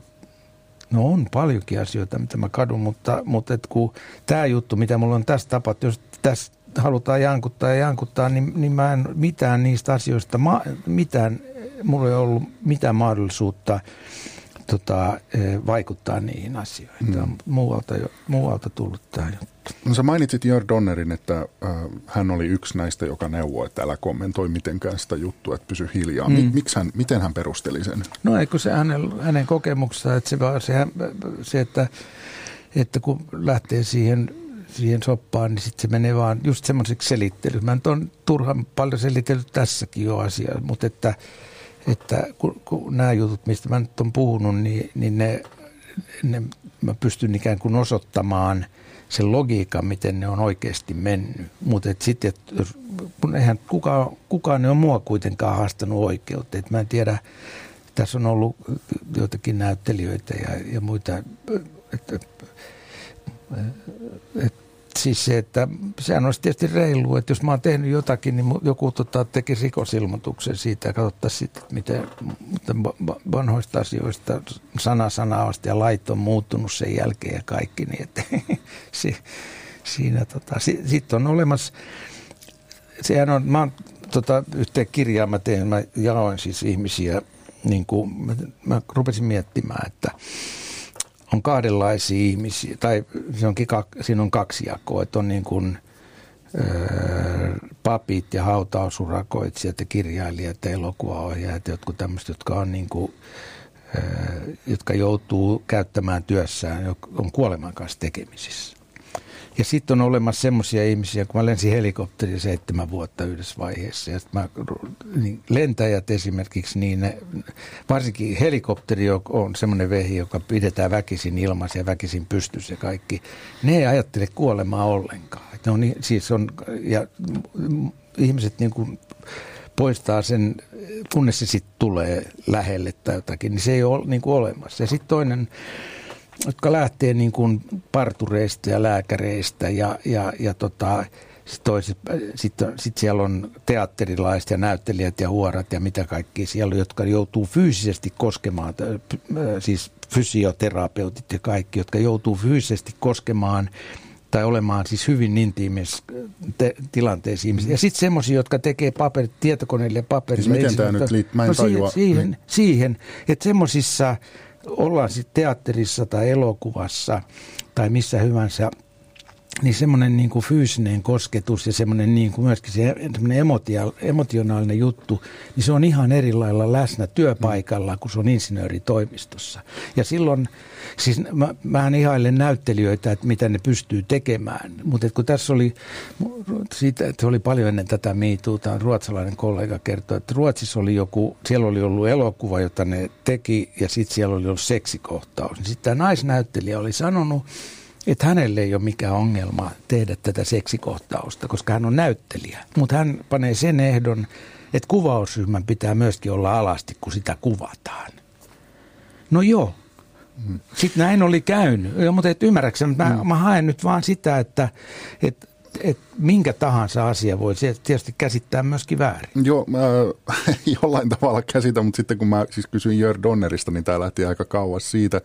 No on paljonkin asioita, mitä mä kadun, mutta, mutta et kun tämä juttu, mitä mulla on tässä tapahtunut, jos tässä halutaan jankuttaa ja jankuttaa, niin, niin mä en mitään niistä asioista, mitään, mulla ei ollut mitään mahdollisuutta tota, e, vaikuttaa niihin asioihin. Tämä on mm. muualta, muualta tullut tämä juttu. No sä mainitsit Jörg Donnerin, että äh, hän oli yksi näistä, joka neuvoi, että älä kommentoi mitenkään sitä juttua, että pysy hiljaa. Mm. Miksi hän, miten hän perusteli sen? No eikö se hänen, hänen kokemuksensa, että se, se, se että, että kun lähtee siihen siihen soppaan, niin sitten se menee vaan just semmoiseksi selittelyksi. Mä on turhan paljon selitellyt tässäkin jo asiaa, mutta että, että kun, kun nämä jutut, mistä mä nyt olen puhunut, niin, niin ne, ne, mä pystyn ikään kuin osoittamaan – sen logiikan, miten ne on oikeasti mennyt. Mutta sitten, kun eihän kukaan, kukaan ei ole mua kuitenkaan haastanut oikeutta. Et mä en tiedä, tässä on ollut joitakin näyttelijöitä ja, ja muita, että et, et, siis se, että sehän olisi tietysti reilu, että jos mä oon tehnyt jotakin, niin joku tota, teki rikosilmoituksen siitä ja katsottaisiin sitten, miten, vanhoista asioista sana sanasta ja lait on muuttunut sen jälkeen ja kaikki. Niin että, se, siinä tota, sitten on olemassa, sehän on, mä oon tota, yhteen kirjaa mä teen, mä jaoin siis ihmisiä, niin kuin, mä, mä rupesin miettimään, että on kahdenlaisia ihmisiä, tai se onkin, siinä on kaksi jakoa, että on niin kuin, ö, papit ja hautausurakoitsijat ja kirjailijat ja elokuvaohjaajat, jotkut tämmöiset, jotka on niin kuin, ö, jotka joutuu käyttämään työssään, on kuoleman kanssa tekemisissä. Ja sitten on olemassa semmoisia ihmisiä, kun mä lensin helikopteria seitsemän vuotta yhdessä vaiheessa. Ja mä, niin lentäjät esimerkiksi, niin ne, varsinkin helikopteri on semmoinen vehi, joka pidetään väkisin ilmassa ja väkisin pystyssä ja kaikki. Ne ei ajattele kuolemaa ollenkaan. ne on, siis on, ja ihmiset niin kuin poistaa sen, kunnes se sitten tulee lähelle tai jotakin, niin se ei ole niin kuin olemassa. Ja sitten toinen jotka lähtee niin kuin partureista ja lääkäreistä ja, ja, ja tota, sitten sit, sit siellä on teatterilaiset ja näyttelijät ja huorat ja mitä kaikki siellä on, jotka joutuu fyysisesti koskemaan, siis fysioterapeutit ja kaikki, jotka joutuu fyysisesti koskemaan tai olemaan siis hyvin intiimissä tilanteessa ihmisiä. Ja sitten semmoisia, jotka tekee paperit, tietokoneille ja paperille. Siis miten tämä nyt liittyy? Mä en no tajua. Siihen, siihen, niin. siihen että semmoisissa ollaan sitten teatterissa tai elokuvassa tai missä hyvänsä niin semmoinen niin kuin fyysinen kosketus ja semmoinen niin kuin myöskin se semmoinen emotionaalinen juttu, niin se on ihan eri lailla läsnä työpaikalla, kun se on insinööritoimistossa. Ja silloin, siis mä, mä ihailen näyttelijöitä, että mitä ne pystyy tekemään, mutta kun tässä oli, siitä, että oli paljon ennen tätä miituuta, ruotsalainen kollega kertoi, että Ruotsissa oli joku, siellä oli ollut elokuva, jota ne teki, ja sitten siellä oli ollut seksikohtaus. Sitten tämä naisnäyttelijä oli sanonut, että hänelle ei ole mikään ongelma tehdä tätä seksikohtausta, koska hän on näyttelijä. Mutta hän panee sen ehdon, että kuvausryhmän pitää myöskin olla alasti, kun sitä kuvataan. No joo, sitten näin oli käynyt. Mutta et ymmärräksä, mä, mm. mä haen nyt vaan sitä, että et minkä tahansa asia voi tietysti käsittää myöskin väärin. Joo, mä jollain tavalla käsitän, mutta sitten kun mä siis kysyin Jör Donnerista, niin tämä lähti aika kauas siitä.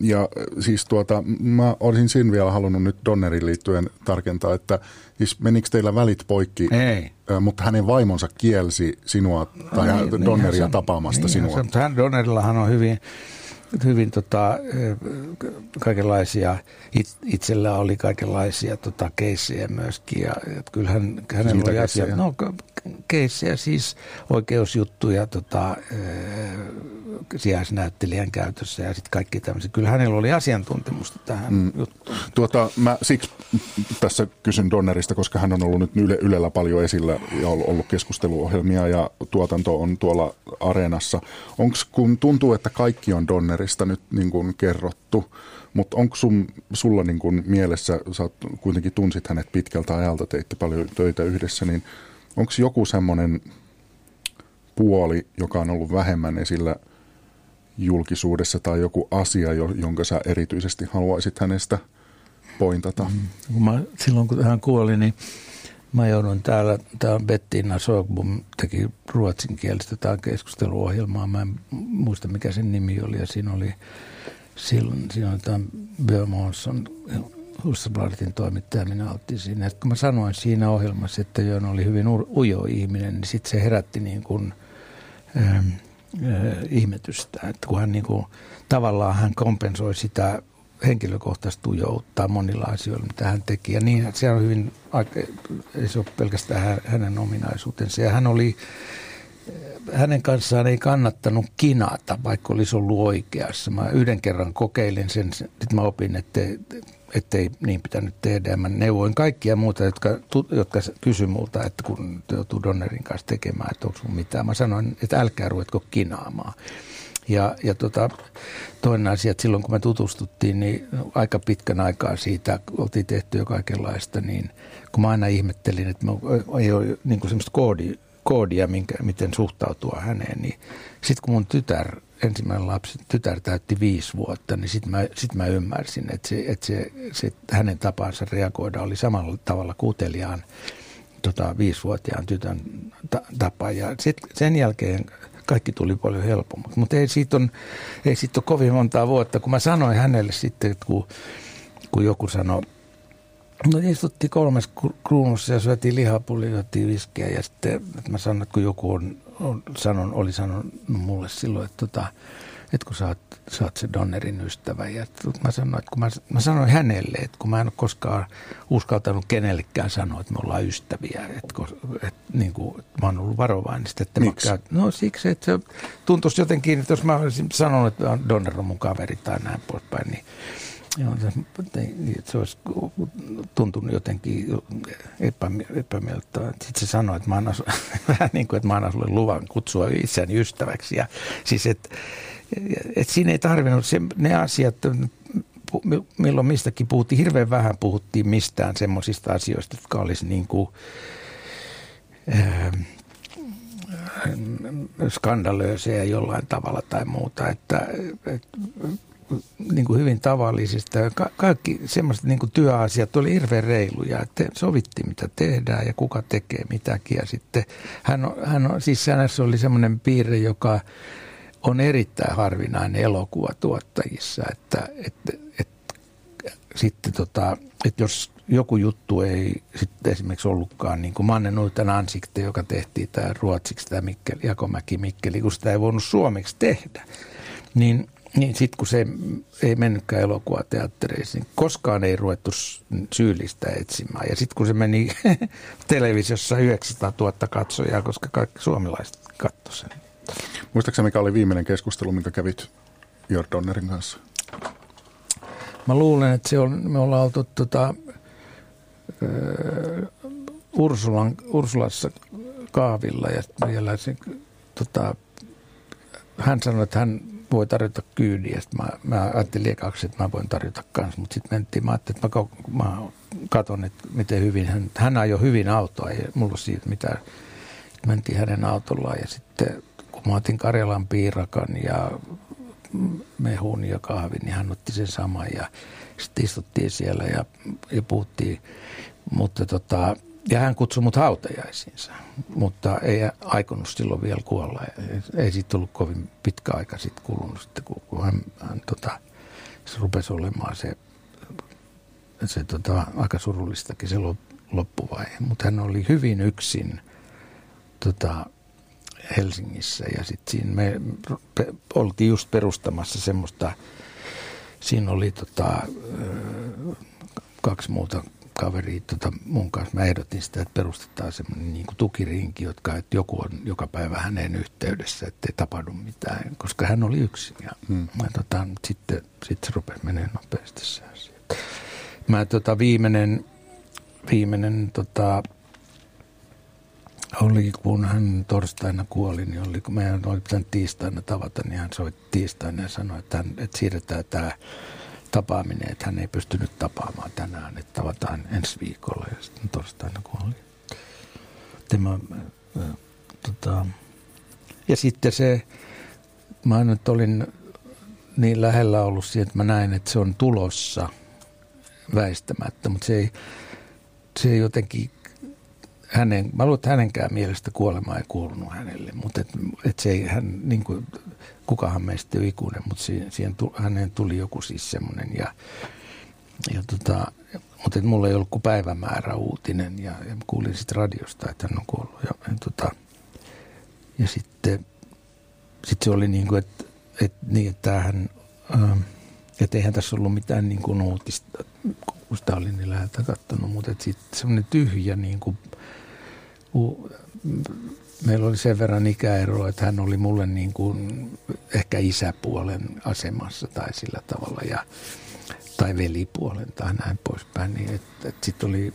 Ja siis tuota, mä olisin siinä vielä halunnut nyt Donnerin liittyen tarkentaa, että siis menikö teillä välit poikki, Ei. mutta hänen vaimonsa kielsi sinua tai no, niin, Donneria niin, tapaamasta niin, sinua. Se, hän Donnerillahan on hyvin hyvin tota, kaikenlaisia, itsellä oli kaikenlaisia tota, keissejä myöskin. Ja, et kyllähän hänellä oli asia, no keissejä siis oikeusjuttuja tota, sijaisnäyttelijän käytössä ja sitten kaikki tämmöiset. Kyllä hänellä oli asiantuntemusta tähän mm. juttuun. Tuota, mä siksi tässä kysyn Donnerista, koska hän on ollut nyt Yle, Ylellä paljon esillä ja ollut keskusteluohjelmia ja tuotanto on tuolla areenassa. Onko kun tuntuu, että kaikki on Donnerista nyt niin kuin kerrottu, mutta onko sun, sulla niin kuin mielessä, sä kuitenkin tunsit hänet pitkältä ajalta, teitte paljon töitä yhdessä, niin onko joku semmoinen puoli, joka on ollut vähemmän esillä – julkisuudessa tai joku asia, jonka sä erityisesti haluaisit hänestä pointata? Mm. Kun mä, silloin kun hän kuoli, niin mä joudun täällä, tämä Bettina Sogbum teki ruotsinkielistä tämä keskusteluohjelmaa. Mä en muista mikä sen nimi oli ja siinä oli silloin, siinä oli tämä Björn Hussabladetin toimittaja, minä oltiin siinä. Et kun mä sanoin siinä ohjelmassa, että Jön oli hyvin ujo ihminen, niin sitten se herätti niin kuin, ähm, ihmetystä, että kun hän niin kuin, tavallaan hän kompensoi sitä henkilökohtaista tujoutta monilla asioilla, mitä hän teki. Ja niin, se on hyvin, ei se ole pelkästään hänen ominaisuutensa. Ja hän oli, hänen kanssaan ei kannattanut kinata, vaikka olisi ollut oikeassa. Mä yhden kerran kokeilin sen, sitten mä opin, että ettei niin pitänyt tehdä. Mä neuvoin kaikkia muuta, jotka, jotka kysyi multa, että kun joutuu Donnerin kanssa tekemään, että onko sun mitään. Mä sanoin, että älkää ruvetko kinaamaan. Ja, ja tota, toinen asia, että silloin kun me tutustuttiin, niin aika pitkän aikaa siitä oltiin tehty jo kaikenlaista, niin kun mä aina ihmettelin, että ei ole niin semmoista koodia, koodia minkä, miten suhtautua häneen, niin sitten kun mun tytär ensimmäinen lapsi, tytär täytti viisi vuotta, niin sitten mä, sit mä ymmärsin, että, se, että se, se, hänen tapansa reagoida oli samalla tavalla kuteliaan tota, viisivuotiaan tytön ta, tapa. Ja sit, sen jälkeen kaikki tuli paljon helpommaksi. Mutta ei siitä, on, ei siitä ole kovin montaa vuotta, kun mä sanoin hänelle sitten, että kun, kun joku sanoi, No istuttiin kolmes kruunussa ja syötiin lihapullia, syötiin viskiä ja sitten että mä sanoin, että kun joku on, on sanon, oli sanonut mulle silloin, että, tota, että kun sä oot, sä oot se Donnerin ystävä. Ja mä sanoin, että kun mä, mä sanoin hänelle, että kun mä en ole koskaan uskaltanut kenellekään sanoa, että me ollaan ystäviä. Että, että, niin kuin, että mä oon ollut varovainen. Että Miksi? Mä, no siksi, että se tuntuisi jotenkin, että jos mä olisin sanonut, että Donner on mun kaveri tai näin poispäin, niin Joo, se, se olisi tuntunut jotenkin epämiellyttävää. Sitten se sanoi, että mä annan, vähän niin kuin, että mä annan sulle luvan kutsua itseäni ystäväksi. Ja, siis, että et siinä ei tarvinnut se, ne asiat, milloin mistäkin puhuttiin, hirveän vähän puhuttiin mistään semmoisista asioista, jotka olisi niin kuin, äh, skandalöösiä jollain tavalla tai muuta. Että, et, niin kuin hyvin tavallisista. Ka- kaikki semmoiset niin kuin työasiat oli hirveän reiluja, että sovittiin mitä tehdään ja kuka tekee mitäkin. Ja sitten hän, on, hän on, siis oli semmoinen piirre, joka on erittäin harvinainen elokuvatuottajissa, että, että, että sitten tota, että jos joku juttu ei sitten esimerkiksi ollutkaan niin kuin Mannen Uiten Ansikte, joka tehtiin tämä ruotsiksi, tämä Mikkeli, Jakomäki Mikkeli, kun sitä ei voinut suomeksi tehdä, niin Niin sitten kun se ei mennytkään elokuvateattereisiin, koskaan ei ruvettu syyllistä etsimään. Ja sitten kun se meni televisiossa 900 000 katsojaa, koska kaikki suomalaiset katsoivat sen. Muistaaksä mikä oli viimeinen keskustelu, minkä kävit Jordonnerin kanssa? Mä luulen, että se on, me ollaan oltu tota, uh, Ursulan, Ursulassa kaavilla ja vielä se, tota, hän sanoi, että hän voi tarjota kyydiä. Sitten mä, mä ajattelin ekaksi, että mä voin tarjota kanssa, mutta sitten mentiin, mä ajattelin, että mä, mä katon, että miten hyvin hän, hän ajoi hyvin autoa, ei mulla siitä mitään. Mentiin hänen autollaan ja sitten kun mä otin Karjalan piirakan ja mehun ja kahvin, niin hän otti sen saman ja sitten istuttiin siellä ja, ja puhuttiin. Mutta tota, ja hän kutsui mut hautajaisiinsa, mutta ei aikonut silloin vielä kuolla. Ei siitä tullut kovin pitkä aika sitten kulunut, sitten, kun hän, hän tota, se rupesi olemaan se, se tota, aika surullistakin se loppuvaihe. Mutta hän oli hyvin yksin tota, Helsingissä ja sitten siinä me oltiin just perustamassa semmoista, siinä oli tota, kaksi muuta kaveri tota, mun kanssa, mä ehdotin sitä, että perustetaan semmoinen niin tukirinki, jotka, että joku on joka päivä hänen yhteydessä, ettei tapahdu mitään, koska hän oli yksin. Ja, hmm. mä, tota, sitten, sitten se rupesi menemään nopeasti se asia. Mä tota, viimeinen, viimeinen tota, oli, kun hän torstaina kuoli, niin oli, kun meidän oli pitänyt tiistaina tavata, niin hän soitti tiistaina ja sanoi, että, hän, että siirretään tämä tapaaminen, että hän ei pystynyt tapaamaan tänään, että tavataan ensi viikolla ja sitten torstaina kuoli. Tämä, tota, ja sitten se, mä nyt olin niin lähellä ollut siihen, että mä näin, että se on tulossa väistämättä, mutta se ei, se ei jotenkin hänen, mä luulen, että hänenkään mielestä kuolema ei kuulunut hänelle, mutta et, et se ei, hän, niin kuin, kukahan meistä ei ikuinen, mutta siihen, siihen tuli, häneen tuli joku siis semmoinen ja, ja tota, mutta et mulla ei ollut kuin päivämäärä uutinen ja, ja kuulin sitten radiosta, että hän on kuollut ja, ja, tota, ja sitten sit se oli niin kuin, että et, niin, että hän, ähm, että eihän tässä ollut mitään niin kuin uutista, kun sitä olin niin läheltä katsonut, mutta sitten semmoinen tyhjä niin kuin, meillä oli sen verran ikäero, että hän oli mulle niin kuin ehkä isäpuolen asemassa tai sillä tavalla ja, tai velipuolen tai näin poispäin. Niin sitten oli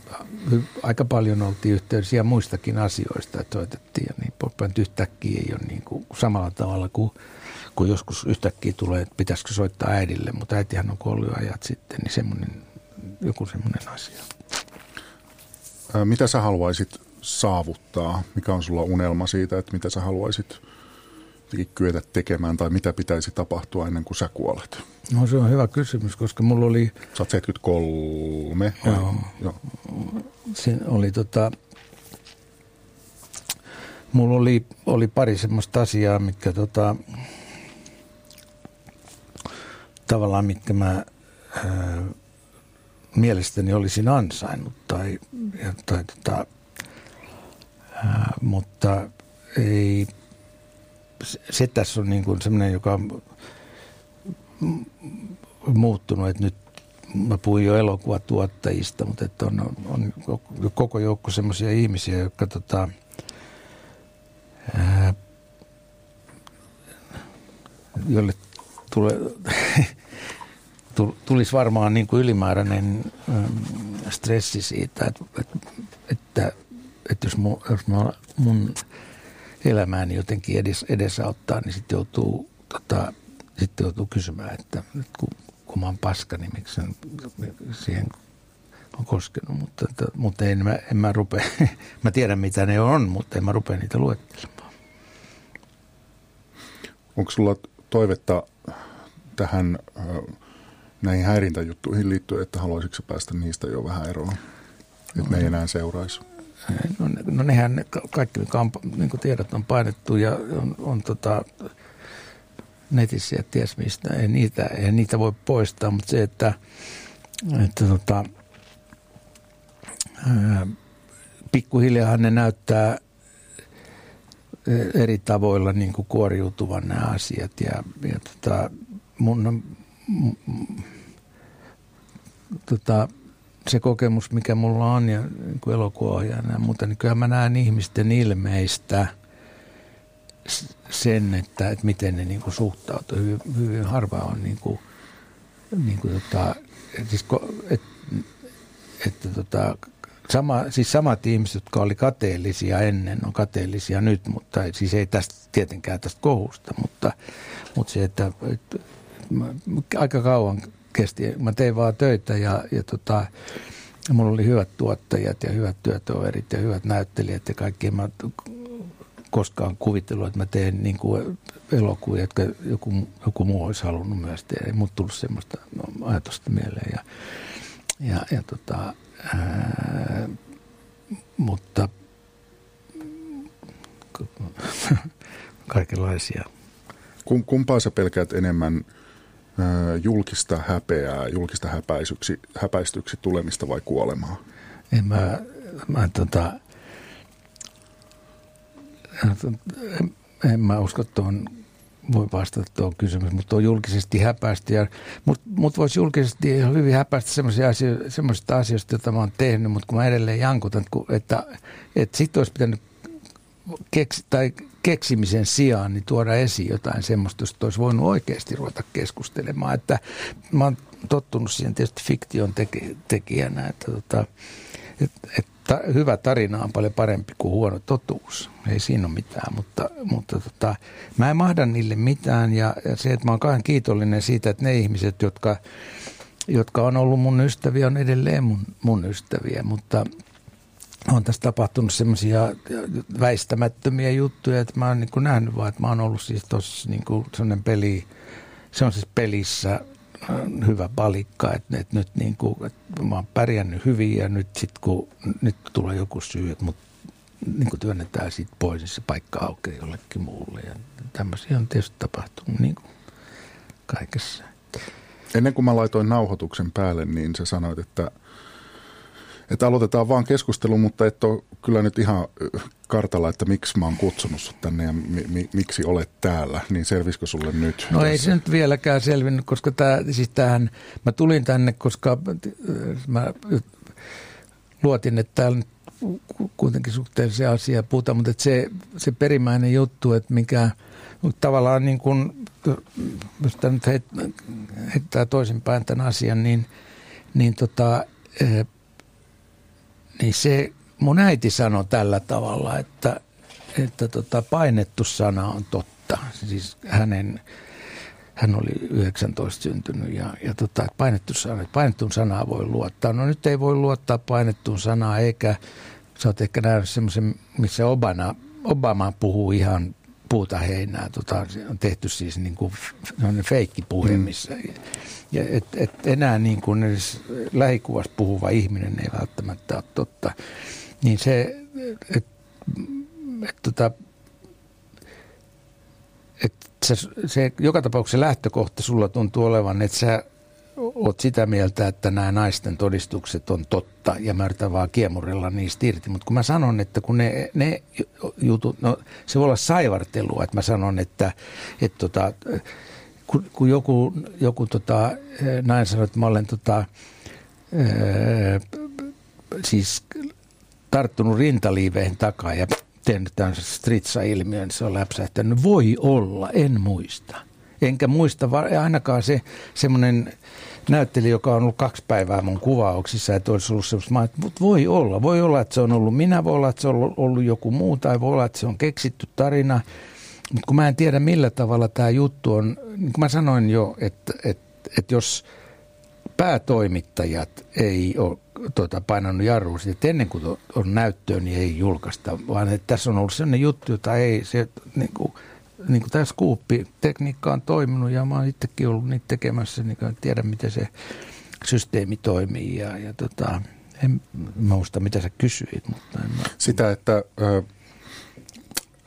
aika paljon oltiin yhteydessä muistakin asioista, että soitettiin ja niin poispäin. Yhtäkkiä ei ole niin kuin samalla tavalla kuin kun joskus yhtäkkiä tulee, että pitäisikö soittaa äidille, mutta äitihän on kuollut ajat sitten, niin semmoinen, joku semmoinen asia. Mitä sä haluaisit saavuttaa? Mikä on sulla unelma siitä, että mitä sä haluaisit kyetä tekemään tai mitä pitäisi tapahtua ennen kuin sä kuolet? No se on hyvä kysymys, koska mulla oli... Sä oot 73. Joo. Joo. Siinä oli tota... Mulla oli, oli pari semmoista asiaa, mitkä tota, tavallaan mitkä mä ää, mielestäni olisin ansainnut tai, ja, tai tota, mutta ei, se, se tässä on niin kuin semmoinen, joka on muuttunut, että nyt mä puhuin jo elokuvatuottajista, mutta että on, on, koko joukko semmoisia ihmisiä, jotka tota, ää, joille tulee, tulisi varmaan niin kuin ylimääräinen stressi siitä, että, että, että, jos, mun, jos mä, mun elämääni jotenkin edes, edesauttaa, niin sitten joutuu, tota, sitten joutuu kysymään, että, että kun, kun mä oon paska, niin miksi siihen on koskenut, mutta, että, mutta en, mä, en mä rupea, mä tiedän mitä ne on, mutta en mä rupea niitä luettelemaan. Onko sulla toivetta tähän näihin häirintäjuttuihin liittyen, että haluaisitko päästä niistä jo vähän eroon? Että no, ne ei enää seuraisi. No, no nehän kaikki, on, niin kuin tiedot on painettu ja on, on tota, netissä ja ties mistä. Ei niitä, ei niitä voi poistaa, mutta se, että, että tota, pikkuhiljaa ne näyttää eri tavoilla niin kuin kuoriutuvan nämä asiat ja, ja tota, mun tota, se kokemus, mikä mulla on ja niin elokuvaohjaajana ja muuta, niin kyllä mä näen ihmisten ilmeistä sen, että, että miten ne niin kuin suhtautuu. Hyvin, hyvin harva on niin kuin, niin kuin tota, siis, et, että tota, sama, siis samat ihmiset, jotka oli kateellisia ennen, on kateellisia nyt, mutta siis ei tästä tietenkään tästä kohusta, mutta, mutta se, että, että aika kauan kesti. Mä tein vaan töitä ja, ja tota, mulla oli hyvät tuottajat ja hyvät työtoverit ja hyvät näyttelijät ja kaikki. Mä koskaan kuvitellut, että mä teen niin kuin elokuvia, jotka joku, joku muu olisi halunnut myös tehdä. Ei mut tullut semmoista no, ajatusta mieleen. Ja, ja, ja tota, ää, mutta kaikenlaisia. Kumpaa sä pelkäät enemmän – julkista häpeää, julkista häpäisyksi, häpäistyksi tulemista vai kuolemaa? En mä, mä tota, en, en mä usko tuon, voi vastata tuon kysymys, mutta on julkisesti häpäistä. Mutta mut voisi julkisesti ihan hyvin häpäistä semmoisista asioista, joita mä oon tehnyt, mutta kun mä edelleen jankutan, että, että, että sitten olisi pitänyt keksi, tai keksimisen sijaan niin tuoda esiin jotain semmoista, josta olisi voinut oikeasti ruveta keskustelemaan. Että mä oon tottunut siihen tietysti fiktion teke, tekijänä, että tota, et, et, ta, hyvä tarina on paljon parempi kuin huono totuus. Ei siinä ole mitään, mutta, mutta tota, mä en mahda niille mitään ja, ja se, että mä oon kahden kiitollinen siitä, että ne ihmiset, jotka, jotka on ollut mun ystäviä, on edelleen mun, mun ystäviä, mutta – on tässä tapahtunut semmoisia väistämättömiä juttuja, että mä oon niin nähnyt vaan, että mä oon ollut siis tuossa niin semmoinen peli, se on siis pelissä äh, hyvä palikka, että, että nyt niin kuin, että mä oon pärjännyt hyvin ja nyt sitten kun nyt tulee joku syy, että mut niin kuin työnnetään siitä pois, niin se paikka aukeaa jollekin muulle ja tämmöisiä on tietysti tapahtunut niin kuin kaikessa. Ennen kuin mä laitoin nauhoituksen päälle, niin sä sanoit, että että aloitetaan vaan keskustelu, mutta et ole kyllä nyt ihan kartalla, että miksi mä oon kutsunut sut tänne ja mi- mi- miksi olet täällä, niin selvisikö sulle nyt? No tässä? ei se nyt vieläkään selvinnyt, koska tää, siis tämähän, mä tulin tänne, koska mä luotin, että täällä nyt kuitenkin suhteellisia asia puhutaan, mutta että se, se perimmäinen juttu, että mikä tavallaan niin kuin, jos tämä nyt heittää toisinpäin tämän asian, niin, niin tota, niin se mun äiti sanoi tällä tavalla, että, että tota, painettu sana on totta. Siis hänen, hän oli 19 syntynyt ja, ja tota, painettu sana, painettuun sanaa voi luottaa. No nyt ei voi luottaa painettuun sanaa eikä, sä oot ehkä nähnyt semmoisen, missä Obama, Obama puhuu ihan puuta heinää. Tota, on tehty siis niin kuin feikkipuhe, mm. missä ja et, et enää niin kuin edes lähikuvassa puhuva ihminen ei välttämättä ole totta. Niin se, että et, tota, et se, se, joka tapauksessa lähtökohta sulla tuntuu olevan, että sä oot sitä mieltä, että nämä naisten todistukset on totta ja mä yritän vaan kiemurella niistä irti. Mutta kun mä sanon, että kun ne, ne jutut, no se voi olla saivartelua, että mä sanon, että, että tota, kun, kun joku, joku tota, näin sanoi, että mä olen tota, ää, siis tarttunut rintaliiveihin takaa ja tehnyt tämän stritsa-ilmiön, niin se on läpsähtänyt. Voi olla, en muista. Enkä muista ainakaan se semmoinen näytteli, joka on ollut kaksi päivää mun kuvauksissa, että olisi ollut semmoista, mutta voi olla, voi olla, että se on ollut minä, voi olla, että se on ollut joku muu, tai voi olla, että se on keksitty tarina, mutta kun mä en tiedä millä tavalla tämä juttu on, niin kuin mä sanoin jo, että, että, että jos päätoimittajat ei ole tuota, painanut jarruun, että ennen kuin on näyttöön, niin ei julkaista, vaan että tässä on ollut sellainen juttu, jota ei se, niin kuin, niin kuin tämä Scoop-tekniikka on toiminut ja mä oon itsekin ollut niitä tekemässä, niin kuin tiedän miten se systeemi toimii ja, ja tota, en muista mitä sä kysyit. Mutta en mä... Sitä, että ö,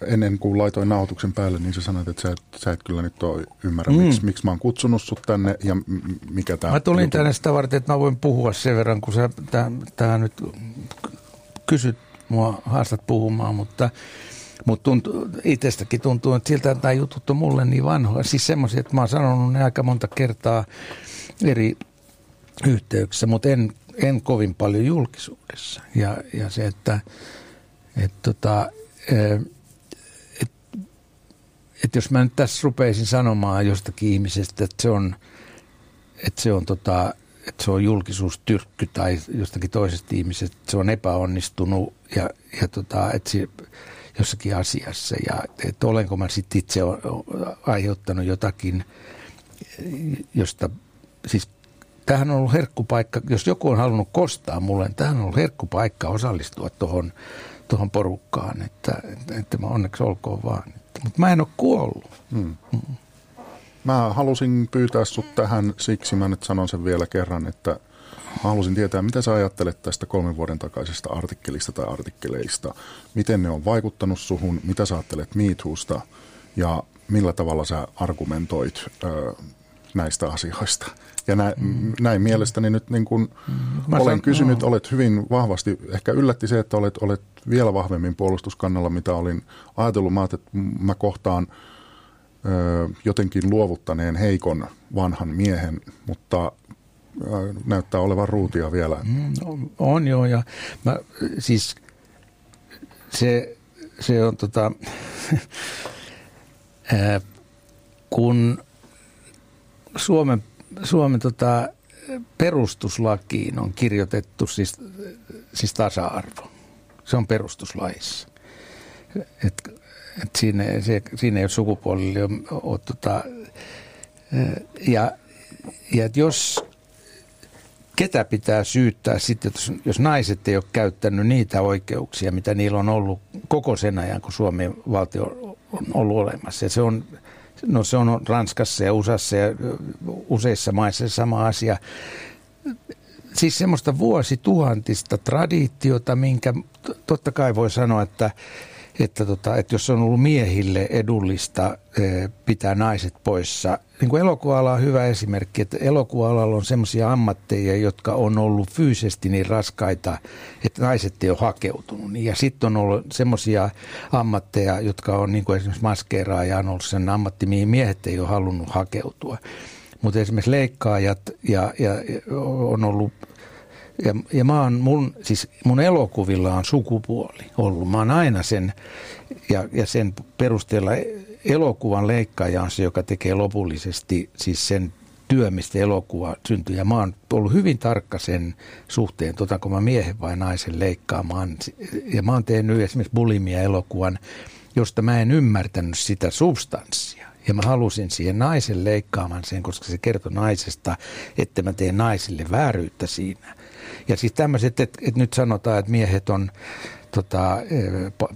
ennen kuin laitoin nauhoituksen päälle, niin sä sanoit, että sä et, sä et kyllä nyt ole ymmärrä, mm. miksi, miksi mä oon kutsunut sut tänne ja mikä tämä Mä tulin juttu... tänne sitä varten, että mä voin puhua sen verran, kun sä tää, tää nyt kysyt mua, haastat puhumaan, mutta Mutta itsestäkin tuntuu, että siltä tämä jutut on mulle niin vanhoja. Siis semmoisia, että mä oon sanonut ne aika monta kertaa eri yhteyksissä, mutta en, en kovin paljon julkisuudessa. Ja, ja se, että et tota, et, et jos mä nyt tässä rupeisin sanomaan jostakin ihmisestä, että se on, että se on tota, että se on julkisuustyrkky tai jostakin toisesta ihmisestä, että se on epäonnistunut ja, ja tota, että se, jossakin asiassa ja että olenko mä sitten itse aiheuttanut jotakin, josta siis tähän on ollut herkkupaikka, jos joku on halunnut kostaa mulle, niin tähän on ollut herkkupaikka osallistua tuohon tohon porukkaan, että, että, että mä onneksi olkoon vaan. Mutta mä en ole kuollut. Hmm. Hmm. Mä halusin pyytää sut tähän, siksi mä nyt sanon sen vielä kerran, että Mä haluaisin tietää, mitä sä ajattelet tästä kolmen vuoden takaisesta artikkelista tai artikkeleista. Miten ne on vaikuttanut suhun, mitä sä ajattelet MeToosta ja millä tavalla sä argumentoit ö, näistä asioista. Ja näin, mm. näin mielestäni nyt niin kun mm. olen kysynyt, no. olet hyvin vahvasti, ehkä yllätti se, että olet, olet vielä vahvemmin puolustuskannalla, mitä olin ajatellut. Mä, että mä kohtaan ö, jotenkin luovuttaneen heikon vanhan miehen, mutta näyttää olevan ruutia vielä. Mm, on joo, ja mä, siis se, se on tota, kun Suomen, Suomen tota, perustuslakiin on kirjoitettu siis, siis tasa-arvo. Se on perustuslaissa. Et, et siinä, se, siinä ei ole sukupuolille ole, ole tota, ja, ja jos ketä pitää syyttää sitten, jos naiset ei ole käyttänyt niitä oikeuksia, mitä niillä on ollut koko sen ajan, kun Suomen valtio on ollut olemassa. Ja se on, no se on Ranskassa ja USAssa ja useissa maissa sama asia. Siis semmoista vuosituhantista traditiota, minkä totta kai voi sanoa, että että, tota, että jos on ollut miehille edullista eh, pitää naiset poissa. Niin kuin elokuva on hyvä esimerkki, että elokuva on sellaisia ammatteja, jotka on ollut fyysisesti niin raskaita, että naiset ei ole hakeutunut. Ja sitten on ollut semmoisia ammatteja, jotka on niin kuin esimerkiksi maskeeraaja on ollut sen ammatti, mihin miehet ei ole halunnut hakeutua. Mutta esimerkiksi leikkaajat ja, ja on ollut ja, ja mä oon, mun, siis mun elokuvilla on sukupuoli ollut. Mä oon aina sen, ja, ja sen perusteella elokuvan leikkaaja on se, joka tekee lopullisesti siis sen työ, mistä elokuva syntyy. Ja mä oon ollut hyvin tarkka sen suhteen, otanko mä miehen vai naisen leikkaamaan. Ja mä oon tehnyt esimerkiksi bulimia-elokuvan, josta mä en ymmärtänyt sitä substanssia. Ja mä halusin siihen naisen leikkaamaan sen, koska se kertoi naisesta, että mä teen naisille vääryyttä siinä. Ja siis tämmöiset, että, että nyt sanotaan, että miehet on tota,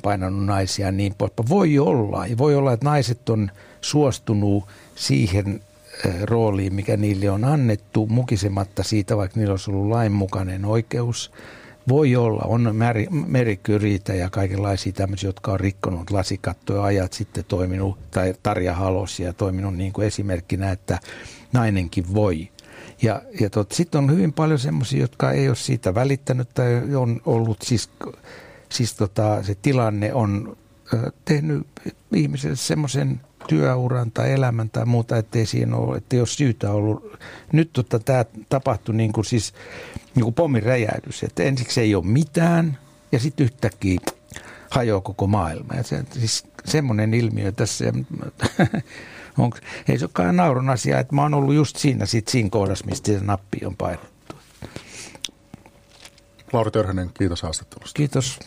painanut naisia niin poispäin. Voi olla. Ja voi olla, että naiset on suostunut siihen rooliin, mikä niille on annettu, mukisematta siitä, vaikka niillä olisi ollut lainmukainen oikeus. Voi olla, on merikyriitä ja kaikenlaisia tämmöisiä, jotka on rikkonut lasikattoja ajat sitten toiminut, tai Tarja Halosia toiminut niin kuin esimerkkinä, että nainenkin voi. Ja, ja sitten on hyvin paljon semmoisia, jotka ei ole siitä välittänyt tai on ollut siis, siis tota, se tilanne on ö, tehnyt ihmiselle semmoisen työuran tai elämän tai muuta, ettei siinä ole, että jos syytä ollut. Nyt tota, tämä tapahtui niin kuin siis niin kuin pommin räjähdys, että ensiksi ei ole mitään ja sitten yhtäkkiä hajoaa koko maailma. Ja se, siis semmoinen ilmiö tässä. Onko, ei se olekaan naurun asia, että mä oon ollut just siinä, sit siinä kohdassa, mistä se nappi on painettu. Lauri Törhönen, kiitos haastattelusta. Kiitos.